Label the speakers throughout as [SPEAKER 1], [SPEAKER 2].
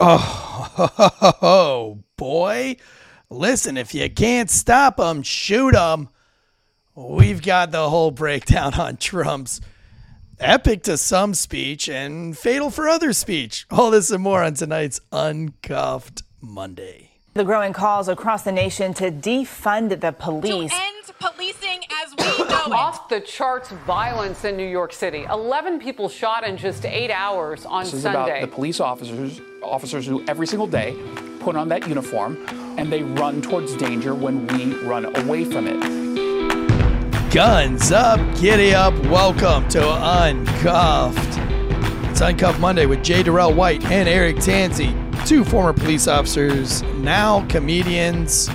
[SPEAKER 1] Oh, boy. Listen, if you can't stop them, shoot them. We've got the whole breakdown on Trump's epic to some speech and fatal for other speech. All this and more on tonight's Uncuffed Monday.
[SPEAKER 2] The growing calls across the nation to defund the police.
[SPEAKER 3] To end policing as we know it.
[SPEAKER 4] Off the charts violence in New York City. 11 people shot in just eight hours on
[SPEAKER 5] This is
[SPEAKER 4] Sunday.
[SPEAKER 5] about the police officers, officers who every single day put on that uniform and they run towards danger when we run away from it.
[SPEAKER 1] Guns up, giddy up. Welcome to Uncuffed. It's Uncuffed Monday with Jay Derrell White and Eric Tansey, two former police officers, now comedians,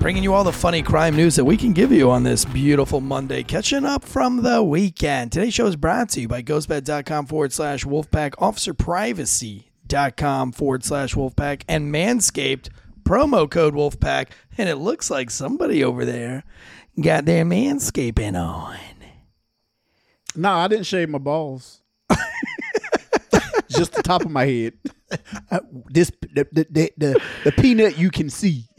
[SPEAKER 1] bringing you all the funny crime news that we can give you on this beautiful Monday, catching up from the weekend. Today's show is brought to you by ghostbed.com forward slash wolfpack, officerprivacy.com forward slash wolfpack, and Manscaped, promo code wolfpack. And it looks like somebody over there got their manscaping on.
[SPEAKER 6] No, I didn't shave my balls. Just the top of my head. Uh, this the the, the the the peanut you can see.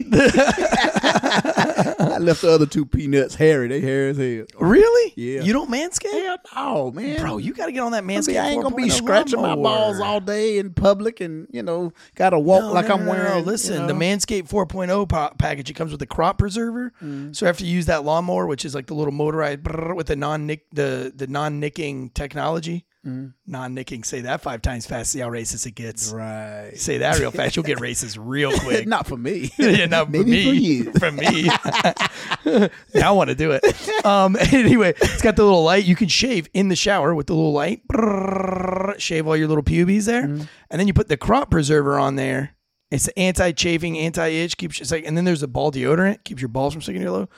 [SPEAKER 6] I left the other two peanuts hairy. They hairy as hell.
[SPEAKER 1] Really?
[SPEAKER 6] Yeah.
[SPEAKER 1] You don't manscape?
[SPEAKER 6] Hell no, man.
[SPEAKER 1] Bro, you got to get on that
[SPEAKER 6] I,
[SPEAKER 1] manscape.
[SPEAKER 6] mean, I ain't gonna be scratching my balls all day in public, and you know, gotta walk
[SPEAKER 1] No,
[SPEAKER 6] like
[SPEAKER 1] no,
[SPEAKER 6] I'm
[SPEAKER 1] no,
[SPEAKER 6] wearing.
[SPEAKER 1] Listen,
[SPEAKER 6] you
[SPEAKER 1] the
[SPEAKER 6] know?
[SPEAKER 1] Manscaped 4.0 pa- package it comes with a crop preserver.
[SPEAKER 6] Mm.
[SPEAKER 1] So after you use that lawnmower, which is like the little motorized with the non nick the the non nicking technology,
[SPEAKER 6] Mm.
[SPEAKER 1] non nicking. Say that five times fast. See how racist it gets.
[SPEAKER 6] right.
[SPEAKER 1] Say that real fast. You'll get racist real quick.
[SPEAKER 6] Not for me.
[SPEAKER 1] yeah, not for me.
[SPEAKER 6] for.
[SPEAKER 1] For me. now I want to do it. Um, anyway, it's got the little light. You can shave in the shower with the little light. Brrrr, shave all your little pubes there,
[SPEAKER 6] Mm-hmm.
[SPEAKER 1] and then you put the crop preserver on there. It's anti-chafing, anti-itch. Keeps it's like, and then there's a ball deodorant. Keeps your balls from sticking to your low.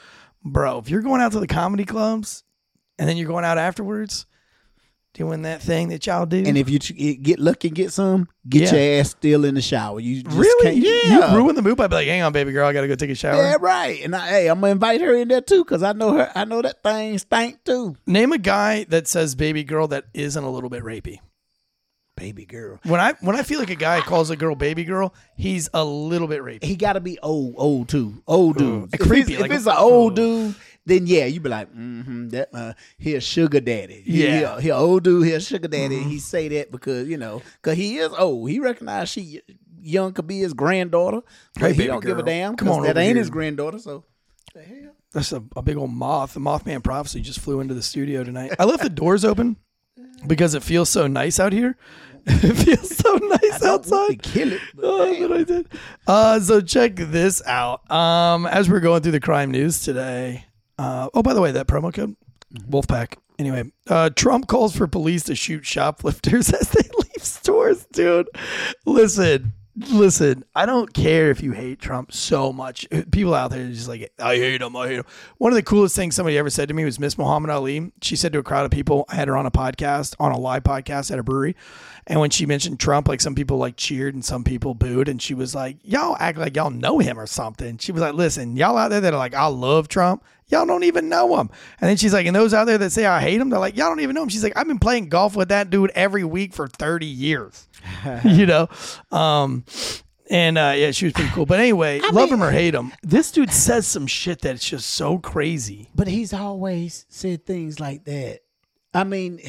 [SPEAKER 1] Bro, if you're going out to the comedy clubs, and then you're going out afterwards, doing that thing that y'all do,
[SPEAKER 6] And if you ch- get lucky and get some, get
[SPEAKER 1] Yeah.
[SPEAKER 6] your ass still in the shower. You just
[SPEAKER 1] really,
[SPEAKER 6] can't, yeah.
[SPEAKER 1] you ruin the mood by being like, "Hang on, baby girl, I gotta go take a shower."
[SPEAKER 6] Yeah, right. And I, hey, I'm gonna invite her in there too, cause I know her. I know that thing stank too.
[SPEAKER 1] Name a guy that says baby girl that isn't a little bit rapey.
[SPEAKER 6] Baby girl,
[SPEAKER 1] When I when I feel like a guy calls a girl baby girl, he's a little bit rapey.
[SPEAKER 6] he got to be old, old too, old dude. If
[SPEAKER 1] creepy,
[SPEAKER 6] it's,
[SPEAKER 1] like
[SPEAKER 6] if it's an old dude, then yeah, you be like, mm-hmm, that uh, he a sugar daddy.
[SPEAKER 1] Yeah.
[SPEAKER 6] he, a, he old dude. He a sugar daddy. He say that because you know, cause he is old. He recognize she young could be his granddaughter, but
[SPEAKER 1] Hey,
[SPEAKER 6] he don't give a damn.
[SPEAKER 1] Come on
[SPEAKER 6] that ain't
[SPEAKER 1] here.
[SPEAKER 6] his granddaughter. So
[SPEAKER 1] That's a, a big old moth. The Mothman prophecy just flew into the studio tonight. I left the doors open because it feels so nice out here. it feels so nice
[SPEAKER 6] don't want to
[SPEAKER 1] outside.
[SPEAKER 6] kill it. but
[SPEAKER 1] Oh, but I did. Uh, so check this out. Um, as we're going through the crime news today. Uh, oh, by the way, that promo code Wolfpack. Anyway, uh, Trump calls for police to shoot shoplifters as they leave stores, dude. Listen, listen. I don't care if you hate Trump so much. People out there are just like, I hate him. I hate him. One of the coolest things somebody ever said to me was Miss Muhammad Ali. She said to a crowd of people, I had her on a podcast, on a live podcast at a brewery. And when she mentioned Trump, like some people like cheered and some people booed. And she was like, y'all act like y'all know him or something. She was like, listen, y'all out there that are like, I love Trump. Y'all don't even know him. And then she's like, and those out there that say I hate him, they're like, y'all don't even know him. She's like, I've been playing golf with that dude every week for 30 years. you know? Um, and uh, yeah, she was pretty cool. But anyway, love him or hate him, this dude says some shit that's just so crazy.
[SPEAKER 6] But he's always said things like that. I mean,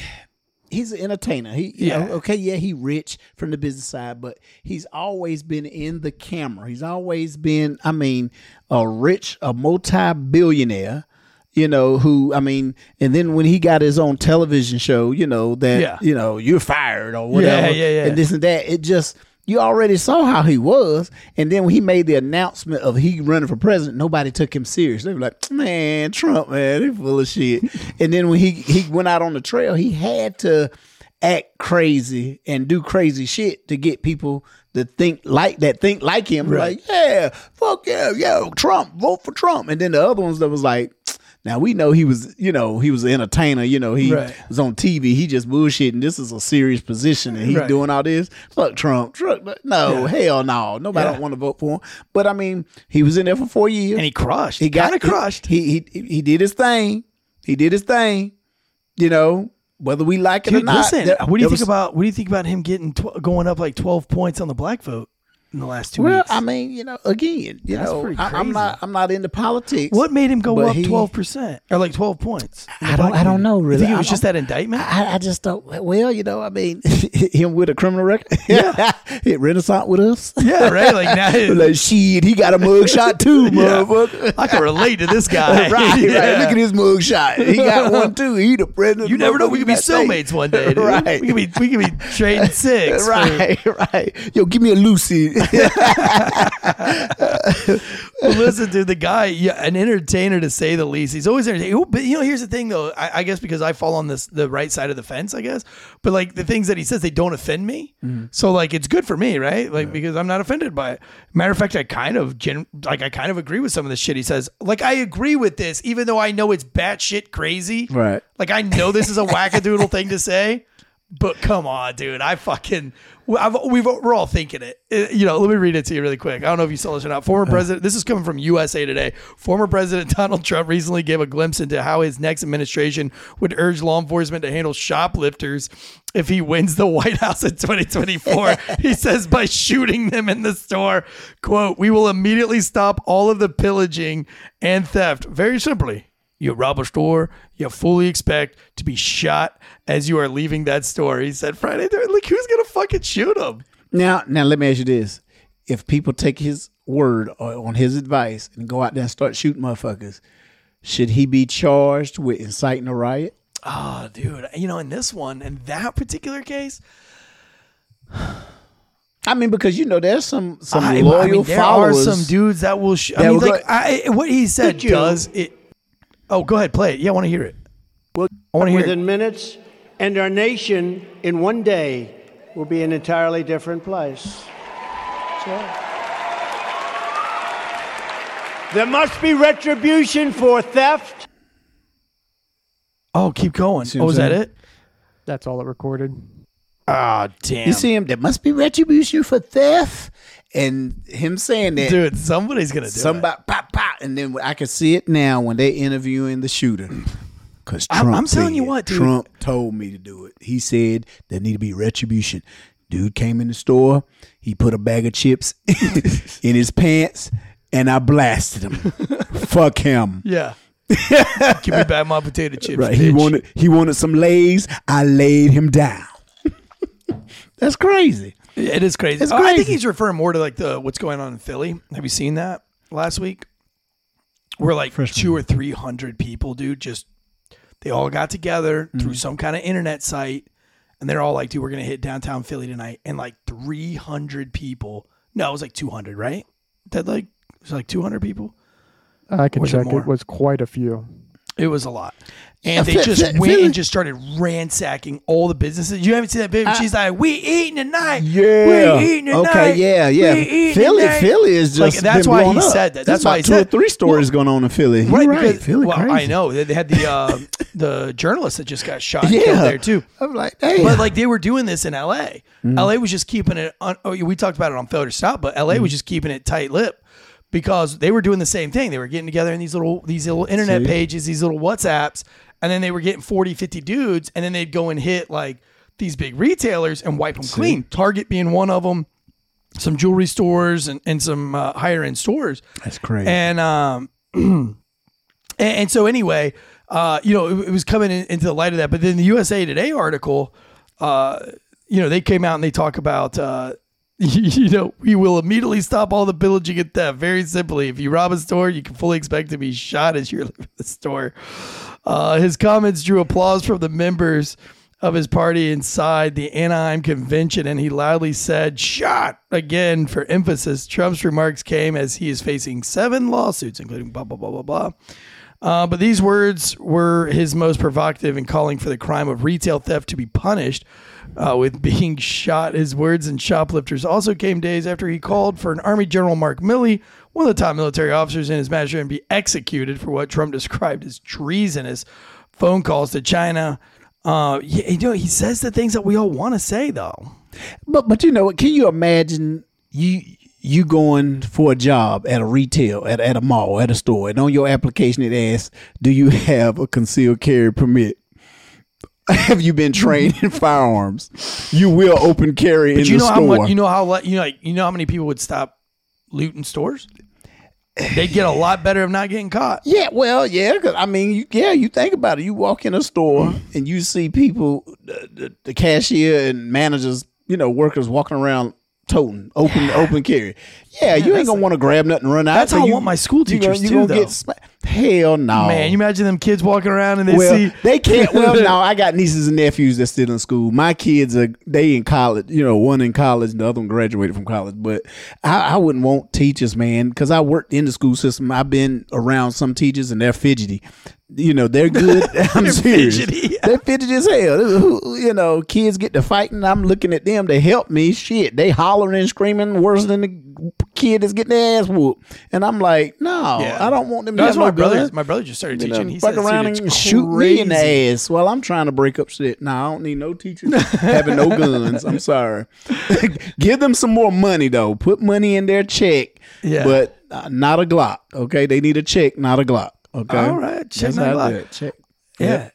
[SPEAKER 6] he's an entertainer. He, you
[SPEAKER 1] Yeah.
[SPEAKER 6] know, okay, yeah, he rich from the business side, but he's always been in the camera. He's always been, I mean, a rich, a multi-billionaire. You know who? I mean, and then when he got his own television show, you know that
[SPEAKER 1] Yeah.
[SPEAKER 6] you know you're fired or whatever,
[SPEAKER 1] yeah, yeah.
[SPEAKER 6] and this and that. It just you already saw how he was, and then when he made the announcement of he running for president, nobody took him serious. They were like, "Man, Trump, man, he full of shit." and then when he he went out on the trail, he had to act crazy and do crazy shit to get people to think like that, think like him.
[SPEAKER 1] Right.
[SPEAKER 6] Like, yeah, fuck yeah, yeah, Trump, vote for Trump. And then the other ones that was like. Now we know he was, you know, he was an entertainer. You know, he
[SPEAKER 1] Right.
[SPEAKER 6] was on TV. He just bullshitting. This is a serious position, and he's
[SPEAKER 1] Right.
[SPEAKER 6] doing all this. Fuck Trump. Trump. No, hell no. Nobody
[SPEAKER 1] Yeah.
[SPEAKER 6] don't want to vote for him. But I mean, he was in there for four years.
[SPEAKER 1] And he crushed.
[SPEAKER 6] He got
[SPEAKER 1] of crushed.
[SPEAKER 6] He, he he did his thing. He did his thing. You know, whether we like it or not.
[SPEAKER 1] listen.
[SPEAKER 6] there-
[SPEAKER 1] what do you think
[SPEAKER 6] was-
[SPEAKER 1] about what do you think about him getting tw- going up like twelve points on the black vote in the last two
[SPEAKER 6] Well,
[SPEAKER 1] weeks?
[SPEAKER 6] I mean, you know, again, you
[SPEAKER 1] That's
[SPEAKER 6] know, I, I'm not, I'm not into politics.
[SPEAKER 1] what made him go up twelve percent or like twelve points?
[SPEAKER 6] I don't, I don't know. Really,
[SPEAKER 1] You think it was just that indictment?
[SPEAKER 6] I, I just don't. Well, you know, I mean, him with a criminal record. Yeah, hit Renaissance with us.
[SPEAKER 1] yeah, right. Like now,
[SPEAKER 6] like shit, he got a mugshot too, motherfucker.
[SPEAKER 1] I can relate to this guy.
[SPEAKER 6] right, right.
[SPEAKER 1] Yeah.
[SPEAKER 6] Look at his mugshot. He got one too. He the president.
[SPEAKER 1] You never know. We could be soulmates one day. Dude.
[SPEAKER 6] Right.
[SPEAKER 1] We could be. We could be trading six. for-
[SPEAKER 6] Right, right. Yo, give me a Lucy.
[SPEAKER 1] Well, listen, dude, the guy, yeah, an entertainer to say the least. He's always entertaining. But you know, here's the thing, though. I, I guess because I fall on this the right side of the fence, I guess. But like the things that he says, they don't offend me. Mm-hmm. So like, it's good for me, right? Like because I'm not offended by it. Matter of fact, I kind of gen- like I kind of agree with some of the shit he says. Like I agree with this, even though I know it's batshit crazy.
[SPEAKER 6] Right.
[SPEAKER 1] Like I know this is a wackadoodle thing to say. But come on, dude! I fucking I've, we've we're all thinking it. Uh, You know, let me read it to you really quick. I don't know if you saw this or not. Former president. This is coming from USA Today. Former President Donald Trump recently gave a glimpse into how his next administration would urge law enforcement to handle shoplifters if he wins the White House in 2024. he says by shooting them in the store. "Quote: We will immediately stop all of the pillaging and theft. Very simply." You rob a store, you fully expect to be shot as you are leaving that store. He said Friday. Like, who's gonna fucking shoot him?
[SPEAKER 6] now, now let me ask you this: If people take his word or on his advice and go out there and start shooting motherfuckers, should he be charged with inciting a riot?
[SPEAKER 1] Oh, dude. You know, in this one, in that particular case,
[SPEAKER 6] I mean, because you know, there's some some
[SPEAKER 1] I,
[SPEAKER 6] loyal
[SPEAKER 1] I mean, there
[SPEAKER 6] followers.
[SPEAKER 1] are some dudes that will. Sh- I
[SPEAKER 6] that
[SPEAKER 1] mean, like,
[SPEAKER 6] go-
[SPEAKER 1] I, what he said does it. Oh, go ahead, play it. Yeah, I want to hear it.
[SPEAKER 7] We'll
[SPEAKER 1] I wanna hear
[SPEAKER 7] within
[SPEAKER 1] it.
[SPEAKER 7] minutes, and our nation in one day will be an entirely different place. So, there must be retribution for theft.
[SPEAKER 1] Oh, keep going.
[SPEAKER 6] See
[SPEAKER 1] Oh,
[SPEAKER 6] what
[SPEAKER 1] was that it?
[SPEAKER 8] That's all it recorded.
[SPEAKER 1] Ah, damn.
[SPEAKER 6] You see him? There must be retribution for theft, and him saying that.
[SPEAKER 1] dude, somebody's gonna do it.
[SPEAKER 6] Somebody pop pop, and then I can see it now when they're interviewing the shooter. Because
[SPEAKER 1] I'm-
[SPEAKER 6] Trump,
[SPEAKER 1] I'm telling you what, dude.
[SPEAKER 6] Trump told me to do it. He said there need to be retribution. Dude came in the store. He put a bag of chips in his pants, and I blasted him. Fuck him.
[SPEAKER 1] Yeah. Give me back my potato chips.
[SPEAKER 6] Right. He wanted he wanted some lays. I laid him down. That's crazy.
[SPEAKER 1] It is crazy.
[SPEAKER 6] It's
[SPEAKER 1] Oh, I think he's referring more to like the what's going on in Philly. Have you seen that last week? Where like two or three hundred people, dude, just they all got together
[SPEAKER 6] Mm-hmm.
[SPEAKER 1] through some kind of internet site, and they're all like, "Dude, we're gonna hit downtown Philly tonight," and like three hundred people. No, it was like two hundred, right? That like it was like two hundred people.
[SPEAKER 8] I can
[SPEAKER 1] Was it
[SPEAKER 8] check.
[SPEAKER 1] more?
[SPEAKER 8] It was quite a few.
[SPEAKER 1] It was a lot. And they just went and just started ransacking all the businesses. You haven't seen that baby? She's like, "We eating tonight.
[SPEAKER 6] Yeah.
[SPEAKER 1] we eating tonight.
[SPEAKER 6] Okay. Yeah. Yeah.
[SPEAKER 1] We eating
[SPEAKER 6] Philly.
[SPEAKER 1] tonight."
[SPEAKER 6] Philly is
[SPEAKER 1] Like,
[SPEAKER 6] just
[SPEAKER 1] that's
[SPEAKER 6] been
[SPEAKER 1] why
[SPEAKER 6] blown
[SPEAKER 1] he
[SPEAKER 6] up.
[SPEAKER 1] said that.
[SPEAKER 6] There's
[SPEAKER 1] That's why
[SPEAKER 6] about
[SPEAKER 1] he
[SPEAKER 6] two
[SPEAKER 1] said-
[SPEAKER 6] or three stories going on in Philly. You're
[SPEAKER 1] Right,
[SPEAKER 6] right.
[SPEAKER 1] because
[SPEAKER 6] Philly
[SPEAKER 1] well,
[SPEAKER 6] crazy.
[SPEAKER 1] I know they, they had the uh, the journalist that just got shot and
[SPEAKER 6] Yeah.
[SPEAKER 1] killed there too.
[SPEAKER 6] I'm like, hey.
[SPEAKER 1] But like they were doing this in L.A.
[SPEAKER 6] Mm-hmm.
[SPEAKER 1] L.A. was just keeping it. On, oh, we talked about it on Failure to Stop, but L.A.
[SPEAKER 6] Mm-hmm.
[SPEAKER 1] was just keeping it tight lip because they were doing the same thing. They were getting together in these little these little internet
[SPEAKER 6] See?
[SPEAKER 1] pages, these little WhatsApps, and then they were getting 40, 50 dudes, and then they'd go and hit like these big retailers and wipe them clean. Target being one of them. Some jewelry stores and, and some uh, higher end stores.
[SPEAKER 6] That's crazy.
[SPEAKER 1] And um, and, and so anyway, uh, you know, it, it was coming in, into the light of that. But then the USA Today article, uh, you know, they came out and they talk about, uh, you know, we will immediately stop all the pillaging and theft. Very simply, if you rob a store, you can fully expect to be shot as you're leaving the store. Uh, his comments drew applause from the members of his party inside the Anaheim convention, and he loudly said, Shot again for emphasis. Trump's remarks came as he is facing seven lawsuits, including blah, blah, blah, blah, blah. Uh, but these words were his most provocative in calling for the crime of retail theft to be punished uh, with being shot. His words and shoplifters also came days after he called for an Army General Mark Milley, one of the top military officers in his master, and be executed for what Trump described as treasonous phone calls to China. Uh, you know, he says the things that we all want to say, though.
[SPEAKER 6] But but you know? Can you imagine you you going for a job at a retail at, at a mall at a store and on your application it asks, "Do you have a concealed carry permit?" have you been trained in firearms, you will open carry
[SPEAKER 1] But
[SPEAKER 6] in
[SPEAKER 1] you
[SPEAKER 6] the
[SPEAKER 1] know
[SPEAKER 6] store.
[SPEAKER 1] how much, you know how le- you know like, you know how many people would stop looting stores? They'd get a lot better of not getting caught.
[SPEAKER 6] Yeah, well, yeah, because I mean, you, yeah, you think about it. You walk in a store and you see people, the, the, the cashier and managers, you know, workers walking around toting open open carry. Yeah, you ain't gonna want to grab nothing and run out.
[SPEAKER 1] That's how I
[SPEAKER 6] you-
[SPEAKER 1] want my school teachers
[SPEAKER 6] you
[SPEAKER 1] too, though.
[SPEAKER 6] get Hell no,
[SPEAKER 1] Man, you imagine them kids walking around and they
[SPEAKER 6] well,
[SPEAKER 1] see
[SPEAKER 6] they can't. Well, no, I got nieces and nephews that's still in school. My kids are they in college. You know, one in college, and the other one graduated from college. But I, I wouldn't want teachers, man, because I worked in the school system. I've been around some teachers, and they're fidgety. You know, they're good. I'm serious.
[SPEAKER 1] fidgety.
[SPEAKER 6] They're fidgety as hell. You know, kids get to fighting. I'm looking at them. to help me. Shit, they hollering and screaming worse than the kid that's getting their ass whooped. And I'm like, no,
[SPEAKER 1] Yeah.
[SPEAKER 6] I don't want them. to
[SPEAKER 1] That's
[SPEAKER 6] have
[SPEAKER 1] my
[SPEAKER 6] no
[SPEAKER 1] brother. My brother just started
[SPEAKER 6] you know,
[SPEAKER 1] teaching. He
[SPEAKER 6] fuck
[SPEAKER 1] says,
[SPEAKER 6] around and shoot me in the ass while I'm trying to break up shit. Nah, I don't need no teachers having no guns. I'm sorry. Give them some more money though. Put money in their check,
[SPEAKER 1] Yeah.
[SPEAKER 6] but uh, not a Glock. Okay, they need a check, not a Glock. Okay,
[SPEAKER 1] All right, check,
[SPEAKER 6] That's
[SPEAKER 1] not
[SPEAKER 6] I
[SPEAKER 1] Glock.
[SPEAKER 6] Check.
[SPEAKER 1] Yeah.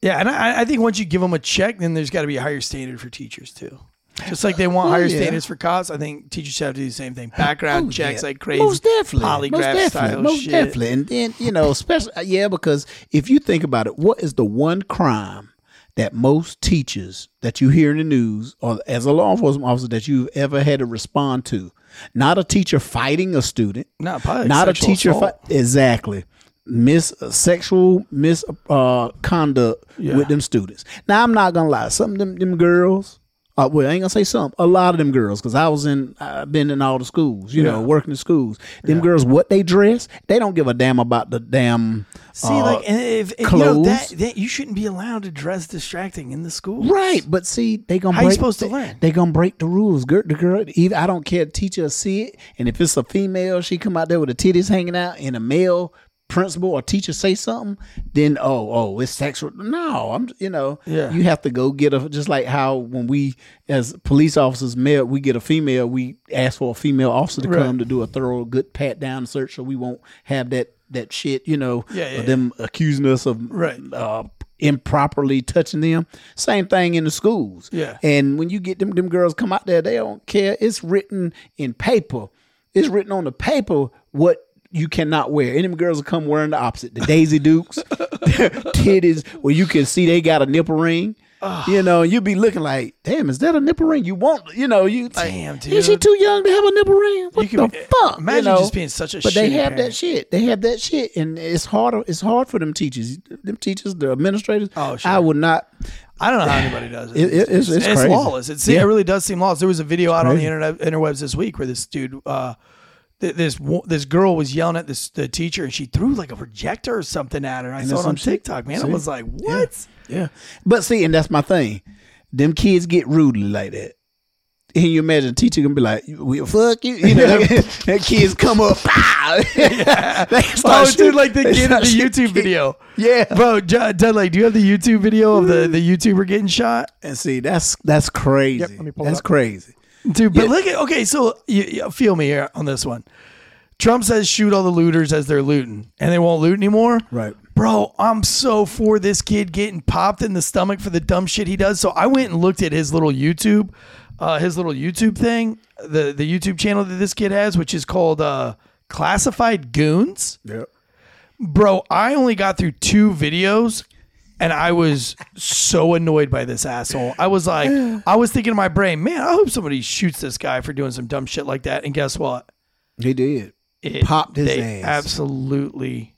[SPEAKER 1] Yeah, and I, I think once you give them a check, then there's got to be a higher standard for teachers too. Just like they want higher
[SPEAKER 6] Oh, yeah.
[SPEAKER 1] standards for cops, I think teachers should have to do the same thing. Background
[SPEAKER 6] Oh,
[SPEAKER 1] checks
[SPEAKER 6] yeah.
[SPEAKER 1] like crazy,
[SPEAKER 6] Most definitely.
[SPEAKER 1] polygraph
[SPEAKER 6] most definitely.
[SPEAKER 1] style
[SPEAKER 6] Most
[SPEAKER 1] shit.
[SPEAKER 6] definitely. And then, you know, especially, uh, yeah, because if you think about it, what is the one crime that most teachers that you hear in the news or as a law enforcement officer that you've ever had to respond to? Not a teacher fighting a student.
[SPEAKER 1] No, probably
[SPEAKER 6] not a teacher.
[SPEAKER 1] assault.
[SPEAKER 6] Fi- exactly. Mis uh, sexual misconduct uh,
[SPEAKER 1] Yeah.
[SPEAKER 6] with them students. Now I'm not gonna lie. Some of them them girls. Uh, well, I ain't gonna say some. A lot of them girls, because I was in, I've been in all the schools, you know, working in schools. Them girls, what they dress, they don't give a damn about the damn.
[SPEAKER 1] See,
[SPEAKER 6] uh,
[SPEAKER 1] like, and if, if you know that, that you shouldn't be allowed to dress distracting in the school.
[SPEAKER 6] Right, but see, they gonna
[SPEAKER 1] How you
[SPEAKER 6] break,
[SPEAKER 1] supposed to
[SPEAKER 6] they,
[SPEAKER 1] learn?
[SPEAKER 6] They gonna break the rules. Girl, the girl, even I don't care. Teacher see it, and if it's a female, she come out there with the titties hanging out, and a male principal or teacher say something, then oh oh it's sexual. No, I'm you know
[SPEAKER 1] Yeah.
[SPEAKER 6] you have to go get a just like how when we as police officers male we get a female we ask for a female officer to
[SPEAKER 1] Right.
[SPEAKER 6] come to do a thorough good pat down search so we won't have that that shit you know
[SPEAKER 1] Yeah, yeah,
[SPEAKER 6] of them accusing us of
[SPEAKER 1] Right.
[SPEAKER 6] uh, improperly touching them. Same thing in the schools.
[SPEAKER 1] Yeah.
[SPEAKER 6] And when you get them, them girls come out there, they don't care. It's written in paper. It's written on the paper what you cannot wear. And them girls will come wearing the opposite. The Daisy Dukes, their titties, where you can see they got a nipple ring. You know, you be looking like, damn, is that a nipple ring? You want, you know, you like,
[SPEAKER 1] Damn,
[SPEAKER 6] is she too young to have a nipple ring? What
[SPEAKER 1] You
[SPEAKER 6] the
[SPEAKER 1] can-
[SPEAKER 6] fuck?
[SPEAKER 1] imagine
[SPEAKER 6] you know?
[SPEAKER 1] just being such a
[SPEAKER 6] But they have that shit. They have that shit, and it's hard. It's hard for them teachers. Them teachers, the administrators.
[SPEAKER 1] Oh, sure.
[SPEAKER 6] I would not.
[SPEAKER 1] I don't know how anybody does it.
[SPEAKER 6] It- it- it's- it's crazy.
[SPEAKER 1] lawless. It's,
[SPEAKER 6] Yeah.
[SPEAKER 1] It really does seem lawless. There was a video out on the internet interwebs this week where this dude, uh, this this girl was yelling at this the teacher and she threw like a projector or something at her. I
[SPEAKER 6] And
[SPEAKER 1] saw it on. TikTok, man. I was like, what?
[SPEAKER 6] Yeah, but see, and that's my thing. Them kids get rudely like that. Can you imagine a teacher gonna be like, "We fuck you," you know? that kids come up, pow! They start
[SPEAKER 1] Oh, dude, like the
[SPEAKER 6] they
[SPEAKER 1] in
[SPEAKER 6] start
[SPEAKER 1] the YouTube video.
[SPEAKER 6] Yeah,
[SPEAKER 1] Bro, Ted, like, do you have the YouTube video of the, the YouTuber getting shot?
[SPEAKER 6] and see, that's that's crazy.
[SPEAKER 8] Yep, let me pull it
[SPEAKER 6] that's
[SPEAKER 8] up.
[SPEAKER 6] crazy.
[SPEAKER 1] Dude, but
[SPEAKER 6] Yeah.
[SPEAKER 1] look at okay, so you, you feel me here on this one. Trump says shoot all the looters as they're looting, and they won't loot anymore.
[SPEAKER 6] Right.
[SPEAKER 1] Bro, I'm so for this kid getting popped in the stomach for the dumb shit he does. So I went and looked at his little YouTube, uh, his little YouTube thing, the the YouTube channel that this kid has, which is called uh, Classified Goons.
[SPEAKER 6] Yep.
[SPEAKER 1] Bro, I only got through two videos and I was so annoyed by this asshole. I was like, I was thinking in my brain, man, I hope somebody shoots this guy for doing some dumb shit like that. And guess what?
[SPEAKER 6] He did.
[SPEAKER 1] It
[SPEAKER 6] Popped his ass.
[SPEAKER 1] Absolutely.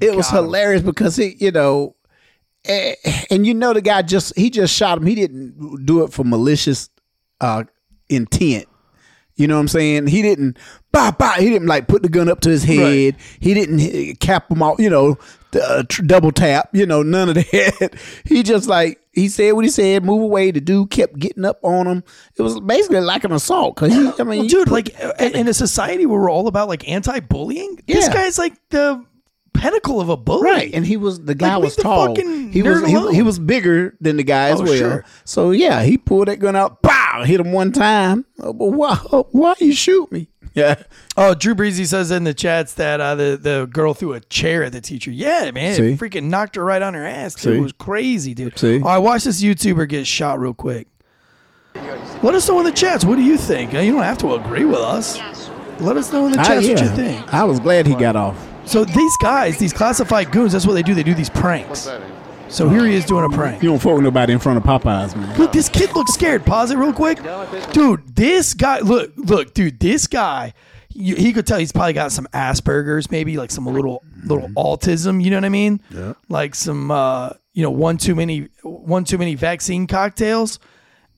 [SPEAKER 6] it was
[SPEAKER 1] him.
[SPEAKER 6] hilarious because he, you know, eh, and you know the guy just he just shot him. He didn't do it for malicious uh intent. You know what I'm saying? He didn't, bah, bah, he didn't like put the gun up to his head. He didn't eh, cap him off, you know, uh, tr- double tap, you know, none of that. he just like, he said what he said, move away. The dude kept getting up on him. It was basically like an assault. Cause he, I mean,
[SPEAKER 1] Well, dude,
[SPEAKER 6] put-
[SPEAKER 1] like uh, in a society where we're all about like anti-bullying, this guy's like the pinnacle of a bully.
[SPEAKER 6] Right, and he was the guy
[SPEAKER 1] Like,
[SPEAKER 6] was tall. He was he, he was bigger than the guy as
[SPEAKER 1] Oh,
[SPEAKER 6] well.
[SPEAKER 1] sure.
[SPEAKER 6] So yeah, he pulled that gun out, pow, hit him one time. Oh, but why why you shoot me? Yeah.
[SPEAKER 1] Oh, Drew Breezy says in the chats that uh, the the girl threw a chair at the teacher. Yeah, man,
[SPEAKER 6] See?
[SPEAKER 1] it freaking knocked her right on her ass. Dude.
[SPEAKER 6] See?
[SPEAKER 1] It was crazy, dude.
[SPEAKER 6] See?
[SPEAKER 1] All right, watch this YouTuber get shot real quick. Let us know in the chats. What do you think? You don't have to agree with us. Let us know in the
[SPEAKER 6] I,
[SPEAKER 1] chats what you think.
[SPEAKER 6] I was glad he got off.
[SPEAKER 1] So these guys, these classified goons, that's what they do. They do these pranks. So here he is doing a prank.
[SPEAKER 6] You don't fuck with nobody in front of Popeyes, man.
[SPEAKER 1] Look, this kid looks scared. Pause it real quick, dude. This guy, look, look, dude. This guy, you, he could tell he's probably got some Asperger's, maybe like some little little autism. You know what I mean? Yeah. Like some, uh, you know, one too many, one too many vaccine cocktails,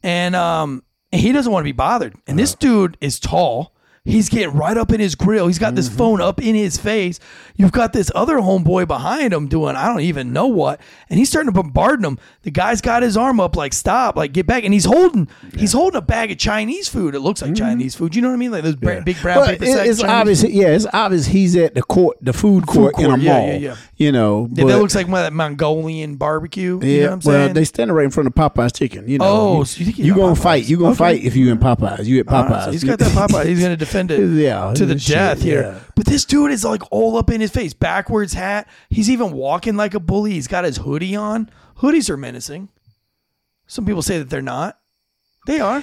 [SPEAKER 1] and um, and he doesn't want to be bothered. And this dude is tall. He's getting right up in his grill. He's got this mm-hmm. phone up in his face. You've got this other homeboy behind him doing I don't even know what, and he's starting to bombard him. The guy's got his arm up like stop, like get back, and he's holding he's holding a bag of Chinese food. It looks like mm-hmm. Chinese food. You know what I mean? Like those bra- big brown
[SPEAKER 6] Well,
[SPEAKER 1] paper
[SPEAKER 6] it-
[SPEAKER 1] sacks.
[SPEAKER 6] it's
[SPEAKER 1] Chinese
[SPEAKER 6] obvious.
[SPEAKER 1] food.
[SPEAKER 6] Yeah, it's obvious he's at the court, the food court, in a
[SPEAKER 1] court, yeah,
[SPEAKER 6] mall.
[SPEAKER 1] yeah, yeah.
[SPEAKER 6] You know,
[SPEAKER 1] Yeah,
[SPEAKER 6] but,
[SPEAKER 1] that looks like one of that Mongolian barbecue.
[SPEAKER 6] Yeah,
[SPEAKER 1] you know what I'm saying?
[SPEAKER 6] well, they standing right in front of Popeye's chicken. You know,
[SPEAKER 1] Oh,
[SPEAKER 6] you,
[SPEAKER 1] so you
[SPEAKER 6] you gonna
[SPEAKER 1] Popeyes.
[SPEAKER 6] fight? You gonna
[SPEAKER 1] Okay.
[SPEAKER 6] fight if you in Popeyes? You at Popeyes?
[SPEAKER 1] right, so he's got that Popeye. He's gonna defend it
[SPEAKER 6] Yeah,
[SPEAKER 1] to the
[SPEAKER 6] shit,
[SPEAKER 1] death here.
[SPEAKER 6] yeah.
[SPEAKER 1] But this dude is like all up in his face, backwards hat. He's even walking like a bully. He's got his hoodie on. Hoodies are menacing. Some people say that they're not. They are.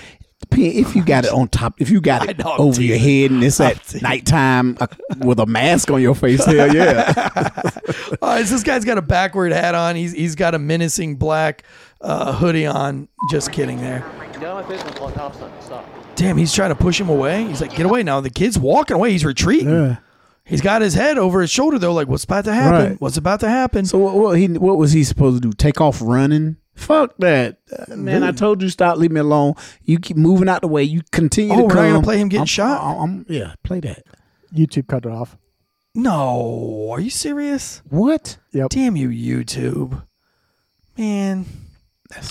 [SPEAKER 6] If you got it on top, if you got it
[SPEAKER 1] know, I'm
[SPEAKER 6] over your head and it's
[SPEAKER 1] I'm
[SPEAKER 6] at nighttime uh, with a mask on your face, hell yeah.
[SPEAKER 1] All right, so this guy's got a backward hat on. He's he's got a menacing black uh, hoodie on. Just kidding there. Damn, he's trying to push him away. He's like, get away now. The kid's walking away. He's retreating.
[SPEAKER 6] Yeah.
[SPEAKER 1] He's got his head over his shoulder though. Like, what's about to happen?
[SPEAKER 6] Right.
[SPEAKER 1] What's about to happen?
[SPEAKER 6] So what, what he what was he supposed to do? Take off running? Fuck that, Uh, man! I told you stop, leave me alone. You keep moving out the way. You continue
[SPEAKER 1] Oh,
[SPEAKER 6] to
[SPEAKER 1] we're not gonna play him getting
[SPEAKER 6] I'm-
[SPEAKER 1] shot?
[SPEAKER 6] I'm- I'm- yeah, play that.
[SPEAKER 8] YouTube cut it off.
[SPEAKER 1] no, are you serious?
[SPEAKER 6] What?
[SPEAKER 8] Yep.
[SPEAKER 1] Damn you, YouTube, man.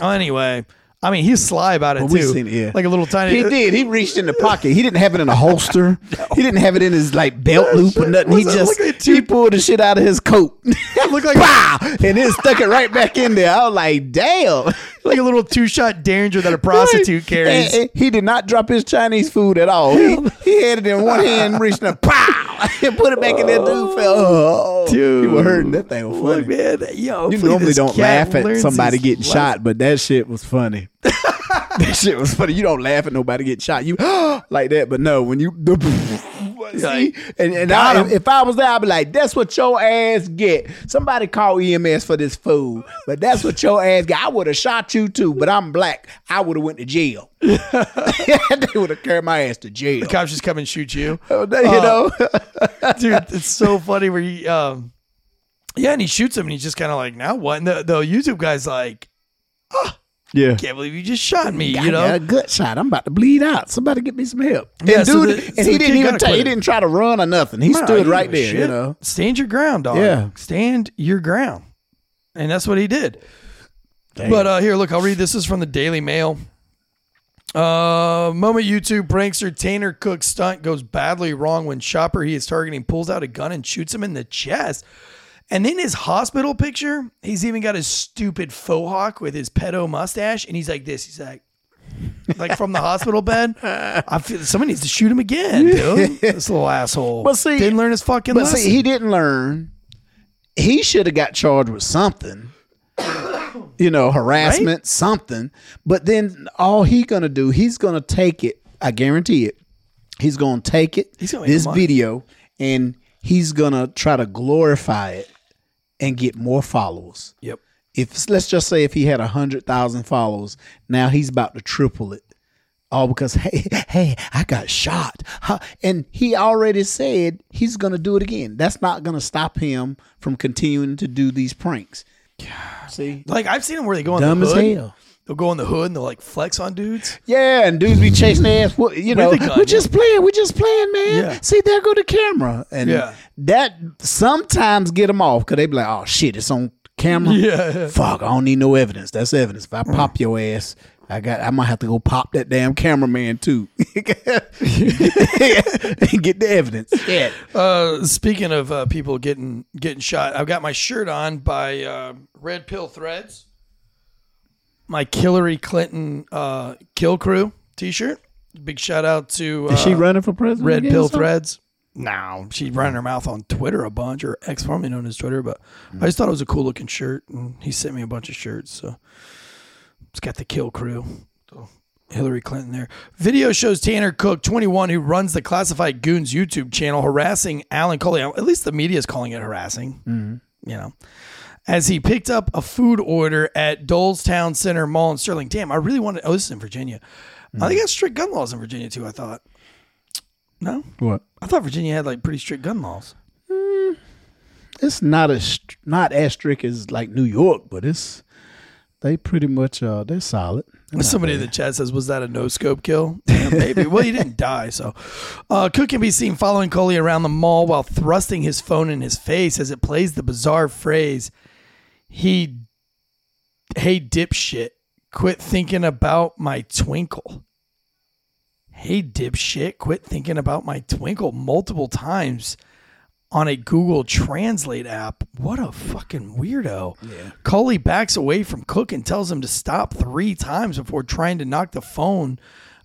[SPEAKER 1] Oh, anyway, I mean, he's sly about it
[SPEAKER 6] Well,
[SPEAKER 1] too.
[SPEAKER 6] seen yeah.
[SPEAKER 1] Like a little tiny.
[SPEAKER 6] He did. He reached in the pocket. He didn't have it in a holster. He didn't have it in his like belt loop or nothing. He just
[SPEAKER 1] like a
[SPEAKER 6] he pulled the shit out of his coat.
[SPEAKER 1] Look like
[SPEAKER 6] Pow! And then stuck it right back in there. I was like, damn.
[SPEAKER 1] like a little two shot derringer that a prostitute carries.
[SPEAKER 6] And- and he did not drop his Chinese food at all. He, he had it in one hand, reached in, pow, and put it back in that Dude fell. Oh,
[SPEAKER 1] Dude.
[SPEAKER 6] he was hurting. That thing was
[SPEAKER 1] Look,
[SPEAKER 6] funny.
[SPEAKER 1] man, yo,
[SPEAKER 6] You normally don't laugh at somebody getting
[SPEAKER 1] lesson.
[SPEAKER 6] shot, but that shit was funny. that shit was funny. You don't laugh at nobody getting shot. You like that, but no, when you see, and, and I, if I was there, I'd be like, "That's what your ass get." Somebody call EMS for this fool, but that's what your ass get. I would have shot you too, but I'm black. I would have went to jail. they would have carried my ass to jail.
[SPEAKER 1] The cops just come and shoot you.
[SPEAKER 6] Oh, you know,
[SPEAKER 1] dude it's so funny where he um yeah and he shoots him and he's just kind of like now what and the, the youtube guy's like
[SPEAKER 6] yeah.
[SPEAKER 1] can't believe you just shot me you know I
[SPEAKER 6] got a gut shot. I'm about to bleed out. Somebody get me some help. And
[SPEAKER 1] Yeah, so
[SPEAKER 6] dude,
[SPEAKER 1] the-
[SPEAKER 6] and
[SPEAKER 1] so
[SPEAKER 6] he didn't even he didn't try to run or nothing. He stood right there, you know.
[SPEAKER 1] stand your ground dog
[SPEAKER 6] Yeah.
[SPEAKER 1] stand your ground and that's what he did but uh here look i'll read this. this is from the daily mail uh, moment YouTube prankster Tanner Cook stunt goes badly wrong when shopper he is targeting pulls out a gun and shoots him in the chest. And then his hospital picture, he's even got his stupid faux hawk with his pedo mustache, and he's like this. He's like, like from the hospital bed. I feel someone needs to shoot him again, dude. This little asshole.
[SPEAKER 6] But see-
[SPEAKER 1] didn't learn his fucking
[SPEAKER 6] But
[SPEAKER 1] lesson.
[SPEAKER 6] see, he didn't learn. He should have got charged with something. You know, harassment, something. But then all he gonna do, he's gonna take it. I guarantee it. He's gonna take it,
[SPEAKER 1] He's gonna
[SPEAKER 6] this video, and he's gonna try to glorify it and get more followers.
[SPEAKER 1] yep.
[SPEAKER 6] if let's just say if he had a hundred thousand followers, now he's about to triple it. All because hey, hey, I got shot, Huh. and he already said he's gonna do it again. That's not gonna stop him from continuing to do these pranks. See,
[SPEAKER 1] Like I've seen them where they go in
[SPEAKER 6] dumb
[SPEAKER 1] the
[SPEAKER 6] as
[SPEAKER 1] hood.
[SPEAKER 6] hell.
[SPEAKER 1] They'll go in the hood and they'll like flex on dudes.
[SPEAKER 6] Yeah, and dudes be chasing their ass. You know,
[SPEAKER 1] gun,
[SPEAKER 6] we're
[SPEAKER 1] yeah.
[SPEAKER 6] just playing. We're just playing, man.
[SPEAKER 1] Yeah.
[SPEAKER 6] See, there go the camera, and
[SPEAKER 1] Yeah.
[SPEAKER 6] that sometimes get them off because they be like, "Oh shit, it's on camera."
[SPEAKER 1] Yeah.
[SPEAKER 6] Fuck, I don't need no evidence. That's evidence. If I pop your ass, I got. I might have to go pop that damn cameraman too, and get the evidence. Yeah.
[SPEAKER 1] Uh, speaking of uh, people getting getting shot, I've got my shirt on by uh, Red Pill Threads. My Hillary Clinton uh, Kill Crew T-shirt. Big shout out to uh,
[SPEAKER 6] Is she running for president?
[SPEAKER 1] Red Pill? Threads. No, she's running her mouth on Twitter a bunch, or ex formerly known as Twitter. But I just thought it was a cool looking shirt, and he sent me a bunch of shirts. So it's got the kill crew. So Hillary Clinton there. Video shows Tanner Cook, 21, who runs the Classified Goons YouTube channel, harassing Alan Colie. At least the media is calling it harassing. You know, as he picked up a food order at Dulles Town Center Mall in Sterling. Damn, I really wanted. Oh, this is in Virginia. I think got strict gun laws in Virginia too. I thought. No,
[SPEAKER 6] What?
[SPEAKER 1] I thought Virginia had like pretty strict gun laws.
[SPEAKER 6] It's not as not as strict as like New York, but it's they pretty much uh they're solid. They're
[SPEAKER 1] Somebody in the chat says, "Was that a no scope kill?" Yeah, maybe. well, he didn't die. So, uh, Cook can be seen following Colie around the mall while thrusting his phone in his face as it plays the bizarre phrase, "He, hey dipshit, quit thinking about my twinkle." Hey dipshit, quit thinking about my twinkle multiple times on a Google Translate app. What a fucking weirdo. Yeah. Colie backs away from Cook and tells him to stop three times before trying to knock the phone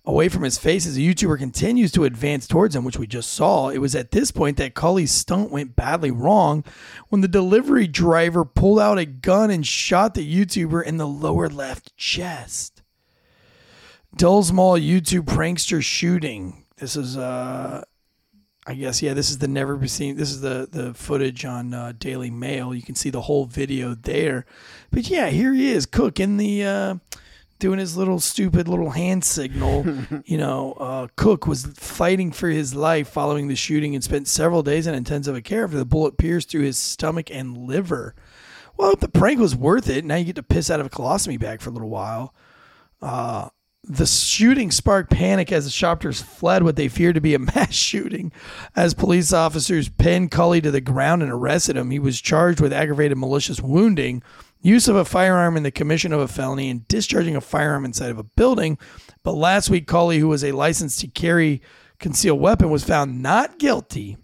[SPEAKER 1] away from his face as the YouTuber continues to advance towards him, which we just saw. It was at this point that Cully's stunt went badly wrong when the delivery driver pulled out a gun and shot the YouTuber in the lower left chest. Dulles Mall YouTube prankster shooting. This is uh I guess yeah, this is the never be seen. This is the the footage on uh, Daily Mail. You can see the whole video there. But yeah, here he is, Cook in the uh, doing his little stupid little hand signal. you know, uh, Cook was fighting for his life following the shooting and spent several days in intensive care after the bullet pierced through his stomach and liver. Well, if the prank was worth it, now you get to piss out of a colostomy bag for a little while. Uh, the shooting sparked panic as the shoppers fled what they feared to be a mass shooting. As police officers pinned Cully to the ground and arrested him, he was charged with aggravated malicious wounding, use of a firearm in the commission of a felony, and discharging a firearm inside of a building. But last week, Cully, who was a licensed to carry concealed weapon, was found not guilty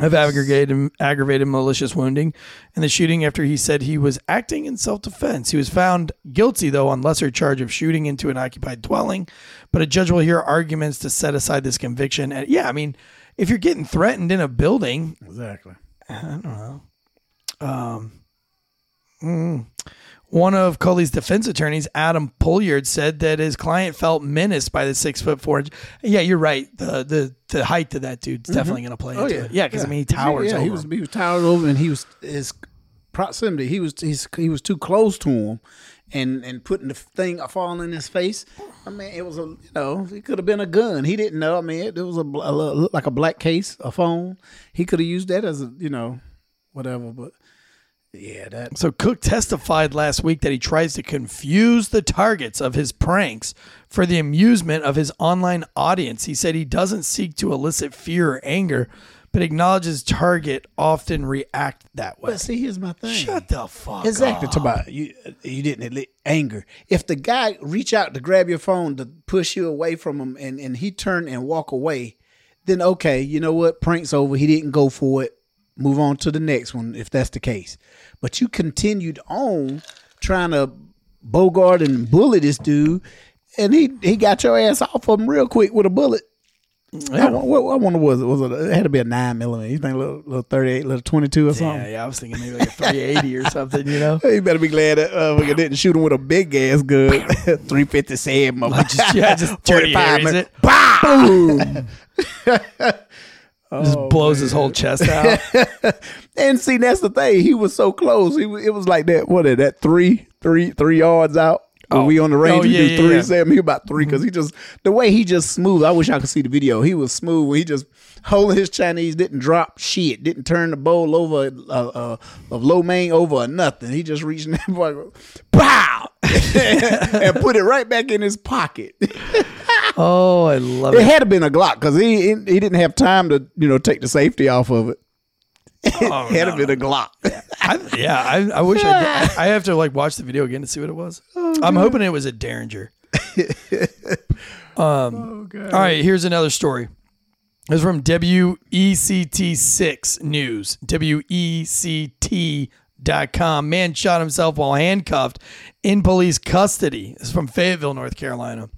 [SPEAKER 1] of aggravated, aggravated malicious wounding and the shooting after he said he was acting in self-defense. He was found guilty, though, on lesser charge of shooting into an occupied dwelling. But a judge will hear arguments to set aside this conviction. And yeah, I mean, if you're getting threatened in a building,
[SPEAKER 6] Exactly.
[SPEAKER 1] Um, one of Cully's defense attorneys, Adam Pullard, said that his client felt menaced by the six foot four inch. Yeah, you're right. The the the height of that dude's definitely going to play into it. Yeah, because I mean he towers
[SPEAKER 6] Mm-hmm. Oh, Yeah,
[SPEAKER 1] over.
[SPEAKER 6] he was
[SPEAKER 1] him.
[SPEAKER 6] he was towered over, and he was his proximity. He was he's, he was too close to him, and and putting the thing falling in his face. I mean, it was a you know it could have been a gun. He didn't know. I mean, it, it was a, a like a black case, a phone. He could have used that as a you know whatever. But yeah, that
[SPEAKER 1] So Cook testified last week that he tries to confuse the targets of his pranks for the amusement of his online audience. He said he doesn't seek to elicit fear or anger, but acknowledges target often react that way.
[SPEAKER 6] But see, here's my thing.
[SPEAKER 1] Shut the fuck
[SPEAKER 6] Exactly.
[SPEAKER 1] up.
[SPEAKER 6] Talk about you. You didn't anger. If the guy reach out to grab your phone to push you away from him, and and he turn and walk away, then okay, you know what? Prank's over. He didn't go for it. Move on to the next one if that's the case. But you continued on trying to bogart and bully this dude, and he he got your ass off of him real quick with a bullet. I, wa- what, I wonder was it was it, it had to be a nine millimeter. You think a little, little thirty eight, little twenty two or something.
[SPEAKER 1] Yeah, yeah, I was thinking maybe like a 380 or something, you know?
[SPEAKER 6] You better be glad that uh, we didn't shoot him with a big ass gun. 357.
[SPEAKER 1] Just, yeah, just
[SPEAKER 6] 45
[SPEAKER 1] 45
[SPEAKER 6] minutes.
[SPEAKER 1] It. Just blows his whole chest out.
[SPEAKER 6] And see, that's the thing. He was so close. He was, it was like that. What is it, that? Three, three, three yards out. When
[SPEAKER 1] Oh.
[SPEAKER 6] we on the range,
[SPEAKER 1] Oh,
[SPEAKER 6] we
[SPEAKER 1] yeah,
[SPEAKER 6] do
[SPEAKER 1] yeah,
[SPEAKER 6] three
[SPEAKER 1] yeah.
[SPEAKER 6] seven. He about three because he just the way he just smooth. I wish I could see the video. He was smooth. When he just holding his Chinese, didn't drop shit, didn't turn the bowl over uh, uh, of lo mein over or nothing. He just reached that there, pow, and put it right back in his pocket.
[SPEAKER 1] Oh, I love
[SPEAKER 6] It
[SPEAKER 1] it.
[SPEAKER 6] had to been a Glock because he he he didn't have time to you know take the safety off of it.
[SPEAKER 1] Oh,
[SPEAKER 6] it had
[SPEAKER 1] no,
[SPEAKER 6] to been a Glock.
[SPEAKER 1] I, yeah, I, I wish I did. I have to like watch the video again to see what it was. I'm hoping it was a Derringer. um, All right, here's another story. This is from WECT6 News. WECT.com. Man shot himself while handcuffed in police custody. This is from Fayetteville, North Carolina.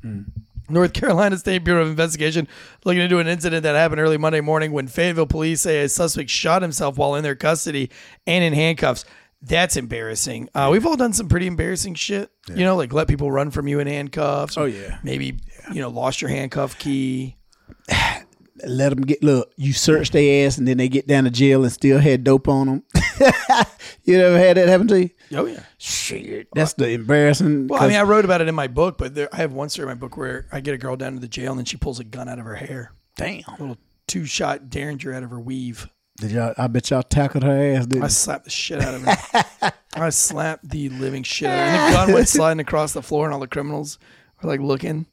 [SPEAKER 1] North Carolina State Bureau of Investigation looking into an incident that happened early Monday morning when Fayetteville police say a suspect shot himself while in their custody and in handcuffs. That's embarrassing. Uh, we've all done some pretty embarrassing shit. You know, like let people run from you in handcuffs.
[SPEAKER 6] Oh, yeah.
[SPEAKER 1] Maybe you know lost your handcuff key.
[SPEAKER 6] Let them get look. You search their ass, and then they get down to jail and still had dope on them. you ever had that happen to you?
[SPEAKER 1] Oh yeah.
[SPEAKER 6] Shit, that's the embarrassing.
[SPEAKER 1] Well, I mean, I wrote about it in my book, but there, I have one story in my book where I get a girl down to the jail and then she pulls a gun out of her hair,
[SPEAKER 6] damn.
[SPEAKER 1] little two shot derringer out of her weave.
[SPEAKER 6] Did y'all? I bet y'all tackled her ass. Didn't
[SPEAKER 1] I slapped the shit out of her. I slapped the living shit out of her. And the gun went sliding across the floor, and all the criminals were like looking.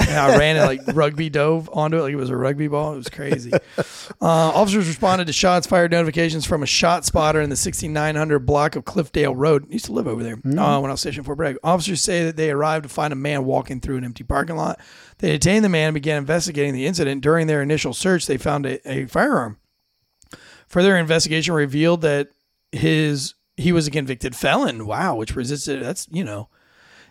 [SPEAKER 1] And I ran and like rugby dove onto it like it was a rugby ball. It was crazy. Uh, officers responded to shots fired notifications from a ShotSpotter in the 6900 block of Cliffdale Road. I used to live over there uh, when I was stationed at Fort Bragg. Officers say that they arrived to find a man walking through an empty parking lot. They detained the man and began investigating the incident. During their initial search, they found a, a firearm. Further investigation revealed that his he was a convicted felon. Wow, which resisted. That's you know,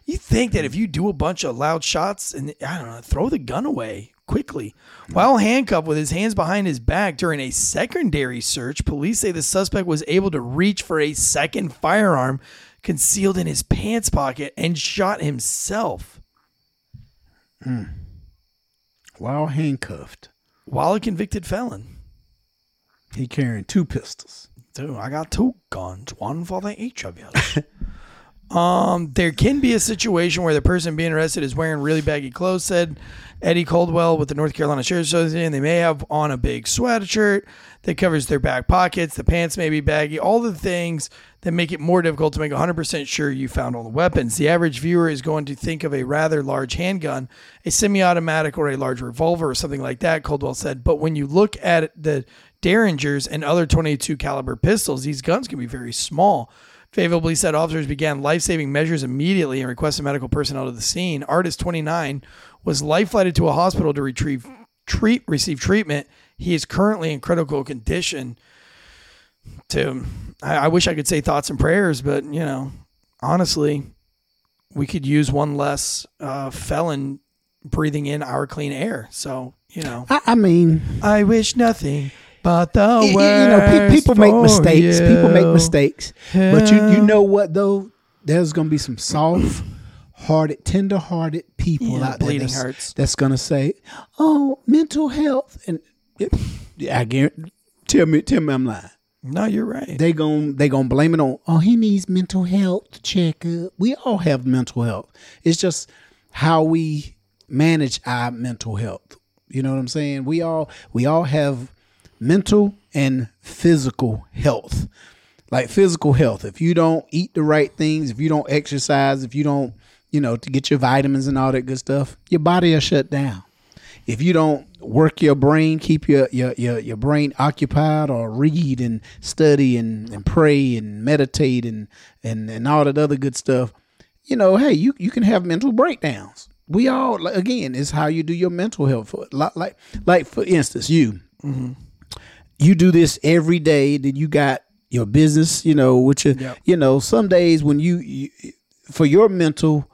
[SPEAKER 1] you think that if you do a bunch of loud shots and I don't know, throw the gun away quickly. While handcuffed with his hands behind his back during a secondary search, police say the suspect was able to reach for a second firearm concealed in his pants pocket and shot himself hmm.
[SPEAKER 6] While handcuffed,
[SPEAKER 1] while a convicted felon.
[SPEAKER 6] he carrying two pistols.
[SPEAKER 1] Dude, I got two guns, one for the each of you. um, there can be a situation where the person being arrested is wearing really baggy clothes, said Eddie Caldwell with the North Carolina Sheriff's Association. They may have on a big sweatshirt that covers their back pockets. The pants may be baggy. All the things that make it more difficult to make 100% sure you found all the weapons. The average viewer is going to think of a rather large handgun, a semi automatic, or a large revolver or something like that, Coldwell said. But when you look at the Derringers and other 22 caliber pistols, these guns can be very small. Police said officers began life-saving measures immediately and requested medical personnel to the scene. Artist 29 was life-flighted to a hospital to retrieve treat receive treatment. He is currently in critical condition. To I, I wish I could say thoughts and prayers, but you know, honestly, we could use one less uh, felon breathing in our clean air. So you know,
[SPEAKER 6] I, I mean,
[SPEAKER 1] I wish nothing but the
[SPEAKER 6] y- y-
[SPEAKER 1] worst.
[SPEAKER 6] you know, pe- people make
[SPEAKER 1] for
[SPEAKER 6] mistakes. People make
[SPEAKER 1] you.
[SPEAKER 6] mistakes. But you, you know what though? There's gonna be some soft hearted, tender hearted people
[SPEAKER 1] Yeah,
[SPEAKER 6] out there that's,
[SPEAKER 1] hearts.
[SPEAKER 6] that's gonna say, "Oh, mental health," and it, I guarantee. Tell me, tell me, I'm lying.
[SPEAKER 1] No, you're right.
[SPEAKER 6] They gon' they gonna blame it on. Oh, he needs mental health checkup. We all have mental health. It's just how we manage our mental health. You know what I'm saying? We all we all have mental and physical health. Like physical health, if you don't eat the right things, if you don't exercise, if you don't, you know, to get your vitamins and all that good stuff, your body will shut down if you don't work your brain, keep your your your, your brain occupied, or read and study and, and pray and meditate and, and and all that other good stuff, you know, hey, you you can have mental breakdowns. We all again, it's how you do your mental health. For like like like for instance, you mm-hmm. You do this every day. Then you got your business, you know, which you, you know, some days when you, you for your mental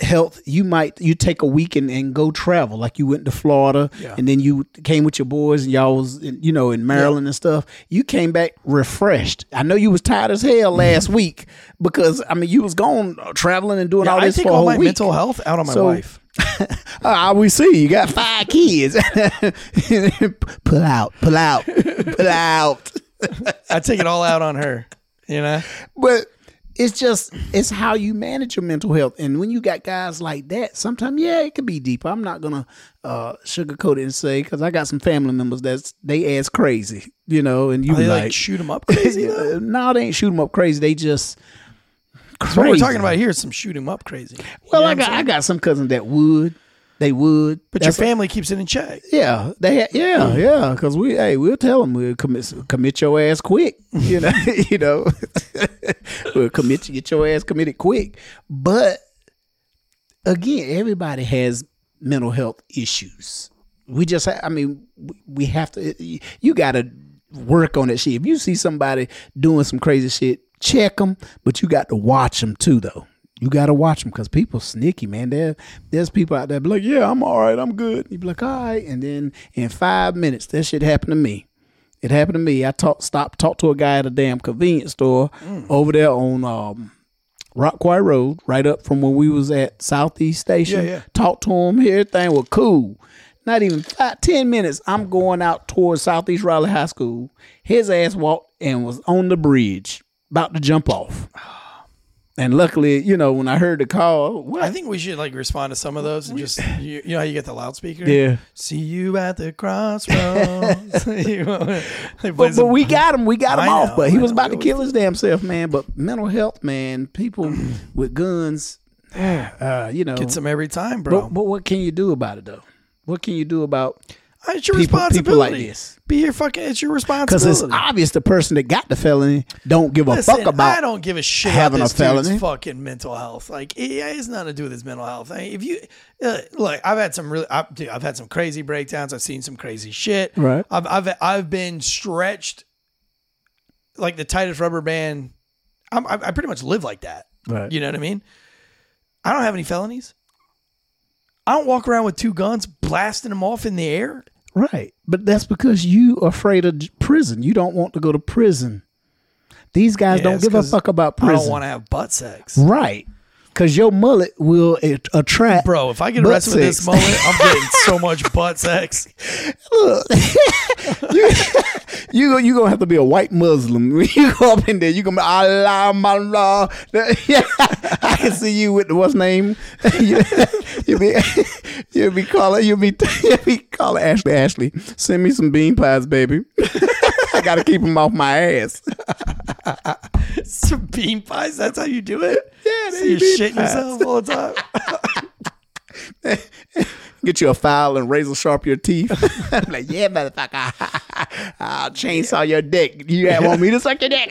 [SPEAKER 6] health, you might you take a week and, and go travel. Like you went to Florida and then you came with your boys and y'all was in, you know in Maryland and stuff. You came back refreshed. I know you was tired as hell last week because I mean you was gone uh, traveling and doing
[SPEAKER 1] Yeah,
[SPEAKER 6] all
[SPEAKER 1] I
[SPEAKER 6] this
[SPEAKER 1] take
[SPEAKER 6] for a
[SPEAKER 1] all my
[SPEAKER 6] week.
[SPEAKER 1] mental health out on my
[SPEAKER 6] So-
[SPEAKER 1] wife.
[SPEAKER 6] Ah, we see you got five kids. pull out, pull out, pull out.
[SPEAKER 1] I take it all out on her. You know,
[SPEAKER 6] But it's just it's how you manage your mental health. And when you got guys like that, sometimes yeah, it could be deep. I'm not gonna uh, sugarcoat it and say because I got some family members that's they ass crazy, you know, and you
[SPEAKER 1] they like,
[SPEAKER 6] like,
[SPEAKER 1] shoot them up crazy.
[SPEAKER 6] no, they ain't shoot them up crazy. They just
[SPEAKER 1] That's what we're talking about here. is Some shoot 'em up crazy. You
[SPEAKER 6] Well,
[SPEAKER 1] know
[SPEAKER 6] I got I got some cousins that would. They would,
[SPEAKER 1] But
[SPEAKER 6] That's-
[SPEAKER 1] your family keeps it in check.
[SPEAKER 6] Yeah, they yeah yeah because we hey we'll tell them we'll commit commit your ass quick you know you know we'll commit you get your ass committed quick but again everybody has mental health issues we just I mean we- we have to you got to work on that shit if you see somebody doing some crazy shit check them but you got to watch them too though You got to watch them because people sneaky, man. There, there's people out there be like, yeah, I'm all right, I'm good. You be like, all right, and then in five minutes, that shit happened to me. It happened to me. I talked, stopped, talked to a guy at a damn convenience store over there on um, Rock Quarry Road, right up from when we was at Southeast Station.
[SPEAKER 1] Yeah, yeah.
[SPEAKER 6] Talked to him. Everything was cool. Not even five, ten minutes. I'm going out towards Southeast Raleigh High School. His ass walked and was on the bridge, about to jump off. And luckily, you know, when I heard the call, what?
[SPEAKER 1] I think we should like respond to some of those and just you, you know how you get the loudspeaker.
[SPEAKER 6] Yeah.
[SPEAKER 1] See you at the crossroads. You know, they play
[SPEAKER 6] But, but we got him. We got him off. But he was about to kill his damn self, man. But mental health, man. People with guns, uh, you know.
[SPEAKER 1] Gets them every time, bro.
[SPEAKER 6] but, but what can you do about it, though? What can you do about
[SPEAKER 1] it's your
[SPEAKER 6] people- people
[SPEAKER 1] responsibility.
[SPEAKER 6] like this.
[SPEAKER 1] Be your fucking. It's your responsibility.
[SPEAKER 6] Because it's obvious the person that got the felony don't give a fuck about
[SPEAKER 1] I don't give a shit
[SPEAKER 6] having a
[SPEAKER 1] about this dude's
[SPEAKER 6] felony.
[SPEAKER 1] fucking mental health. Like it, it has nothing to do with his mental health. I mean, if you uh, look, I've had some really, I, I've had some crazy breakdowns. I've seen some crazy shit.
[SPEAKER 6] Right.
[SPEAKER 1] I've I've I've been stretched like the tightest rubber band. I'm, I, I pretty much live like that.
[SPEAKER 6] Right.
[SPEAKER 1] You know what I mean? I don't have any felonies. I don't walk around with two guns blasting them off in the air.
[SPEAKER 6] Right. But that's because you afraid of prison. You don't want to go to prison. These guys
[SPEAKER 1] Yeah,
[SPEAKER 6] don't give a fuck about prison.
[SPEAKER 1] I don't want to have butt sex.
[SPEAKER 6] Right. Because your mullet will a- attract.
[SPEAKER 1] Bro, if I get arrested with this mullet, I'm getting so much butt sex.
[SPEAKER 6] you you gonna have to be a white Muslim when you go up in there. You gonna be Allah, Allah. Yeah, I can see you with the what's name. you, you be you be calling you be you be calling Ashley. Ashley, send me some bean pies, baby. I gotta keep them off my ass.
[SPEAKER 1] Some bean pies. That's how you do it. You're shitting
[SPEAKER 6] pies.
[SPEAKER 1] yourself all the time.
[SPEAKER 6] Get you a file and razor sharp your teeth. I'm like, yeah, motherfucker. I'll chainsaw your dick. You want me to suck your dick?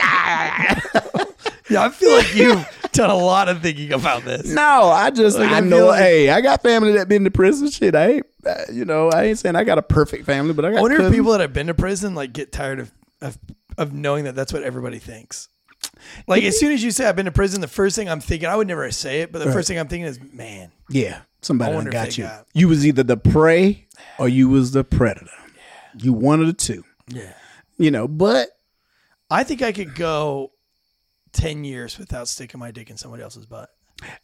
[SPEAKER 1] Yeah, I feel like you've done a lot of thinking about this.
[SPEAKER 6] No, I just
[SPEAKER 1] Like,
[SPEAKER 6] I
[SPEAKER 1] I
[SPEAKER 6] know.
[SPEAKER 1] like-
[SPEAKER 6] hey, I got family that been to prison. Shit, I ain't. Uh, you know, I ain't saying I got a perfect family, but I got.
[SPEAKER 1] I wonder if people that have been to prison like get tired of of, of knowing that that's what everybody thinks. Like as soon as you say I've been to prison, the first thing I'm thinking, I would never say it, but the first thing I'm thinking is, man,
[SPEAKER 6] Yeah, somebody done got you.
[SPEAKER 1] got-
[SPEAKER 6] You was either the prey or you was the predator. You one of the two.
[SPEAKER 1] yeah.
[SPEAKER 6] You know, but
[SPEAKER 1] I think I could go ten years without sticking my dick in somebody else's butt.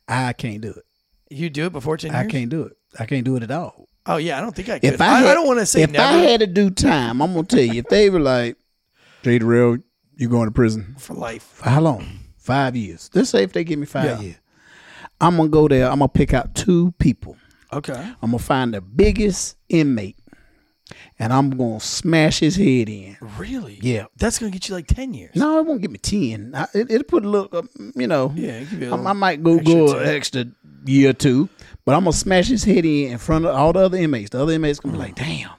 [SPEAKER 6] I can't do it.
[SPEAKER 1] You do it before ten years?
[SPEAKER 6] I can't do it. I can't do it at all.
[SPEAKER 1] Oh yeah, I don't think I could.
[SPEAKER 6] If I, had,
[SPEAKER 1] I don't want to say
[SPEAKER 6] if
[SPEAKER 1] never
[SPEAKER 6] I had to do time, I'm gonna tell you. If they were like, Jay Real, you going to prison
[SPEAKER 1] for life.
[SPEAKER 6] for how long? Five years. Let's say if they give me five
[SPEAKER 1] Yeah.
[SPEAKER 6] years, I'm gonna go there. I'm gonna pick out two people.
[SPEAKER 1] Okay.
[SPEAKER 6] I'm gonna find the biggest inmate, and I'm gonna smash his head in.
[SPEAKER 1] Really?
[SPEAKER 6] Yeah.
[SPEAKER 1] That's gonna get you like ten years.
[SPEAKER 6] No, it won't get me ten. I, it, it'll put a little, uh, you know.
[SPEAKER 1] Yeah, it could be a
[SPEAKER 6] I, might go go an extra year or two, but I'm gonna smash his head in in front of all the other inmates. The other inmates gonna be like, "Damn,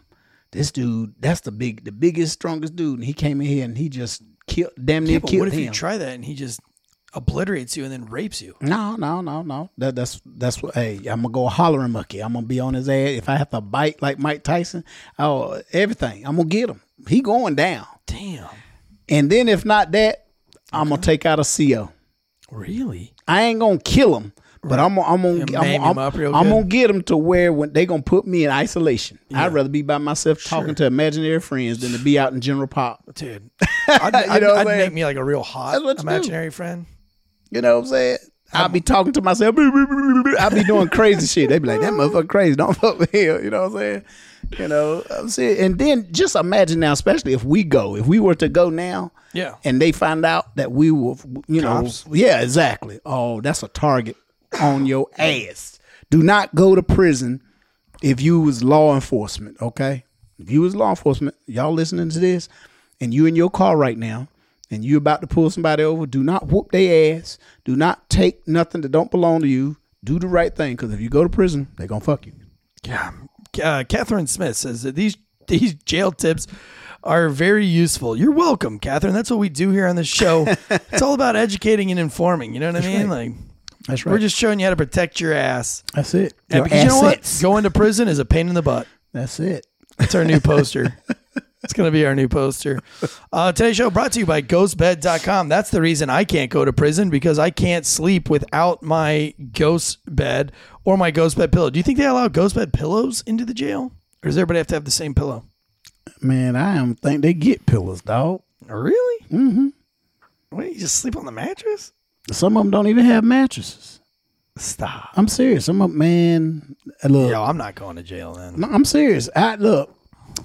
[SPEAKER 6] this dude, that's the big, the biggest, strongest dude." And he came in here and he just killed, damn near
[SPEAKER 1] Yeah,
[SPEAKER 6] killed
[SPEAKER 1] what if
[SPEAKER 6] him.
[SPEAKER 1] you try that and he just obliterates you and then rapes you?
[SPEAKER 6] No, no, no, no. That, that's that's what. Hey, I'm gonna go hollering monkey. I'm gonna be on his ass. If I have to bite like Mike Tyson, oh, everything. I'm gonna get him. He going down.
[SPEAKER 1] Damn.
[SPEAKER 6] And then if not that, I'm gonna take out a CO.
[SPEAKER 1] Really?
[SPEAKER 6] I ain't gonna kill him, but I'm gonna, I'm gonna, I'm, I'm,
[SPEAKER 1] real
[SPEAKER 6] I'm gonna get them to where when they gonna put me in isolation. I'd rather be by myself talking to imaginary friends than to be out in general pop.
[SPEAKER 1] Dude. I'd,
[SPEAKER 6] You
[SPEAKER 1] I'd,
[SPEAKER 6] know what I'm
[SPEAKER 1] I'd make me like a real hot
[SPEAKER 6] you do.
[SPEAKER 1] imaginary friend.
[SPEAKER 6] You know what I'm saying? I'll be talking to myself. I'll be doing crazy shit. They be like, that motherfucker crazy. Don't fuck with him. You know what I'm saying? You know, I'm saying, and then just imagine now, especially if we go, if we were to go now,
[SPEAKER 1] Yeah.
[SPEAKER 6] and they find out that we were, you
[SPEAKER 1] Cops.
[SPEAKER 6] know, yeah, exactly. Oh, that's a target on your ass. Do not go to prison if you was law enforcement, okay? If you was law enforcement, y'all listening to this, and you in your car right now, and you about to pull somebody over, do not whoop their ass. Do not take nothing that don't belong to you. Do the right thing, because if you go to prison, they gonna fuck you.
[SPEAKER 1] Yeah. Uh, Catherine Smith says that these these jail tips are very useful. You're welcome, Catherine. That's what we do here on this show. it's all about educating and informing. You know what I mean? Like
[SPEAKER 6] That's right.
[SPEAKER 1] we're just showing you how to protect your ass.
[SPEAKER 6] That's it. Your
[SPEAKER 1] because you know what?
[SPEAKER 6] assets.
[SPEAKER 1] Going to prison is a pain in the butt.
[SPEAKER 6] That's it.
[SPEAKER 1] That's our new poster. It's going to be our new poster. Uh, today's show brought to you by ghostbed.com. That's the reason I can't go to prison because I can't sleep without my ghost bed or my ghost bed pillow. Do you think they allow ghost bed pillows into the jail? Or does everybody have to have the same pillow?
[SPEAKER 6] Man, I don't think they get pillows, dog.
[SPEAKER 1] Really? Mm-hmm. What, you just sleep on the mattress?
[SPEAKER 6] Some of them don't even have mattresses.
[SPEAKER 1] Stop.
[SPEAKER 6] I'm serious. Some of man, uh, look,
[SPEAKER 1] Yo, I'm not going to jail then.
[SPEAKER 6] No, I'm serious. I look.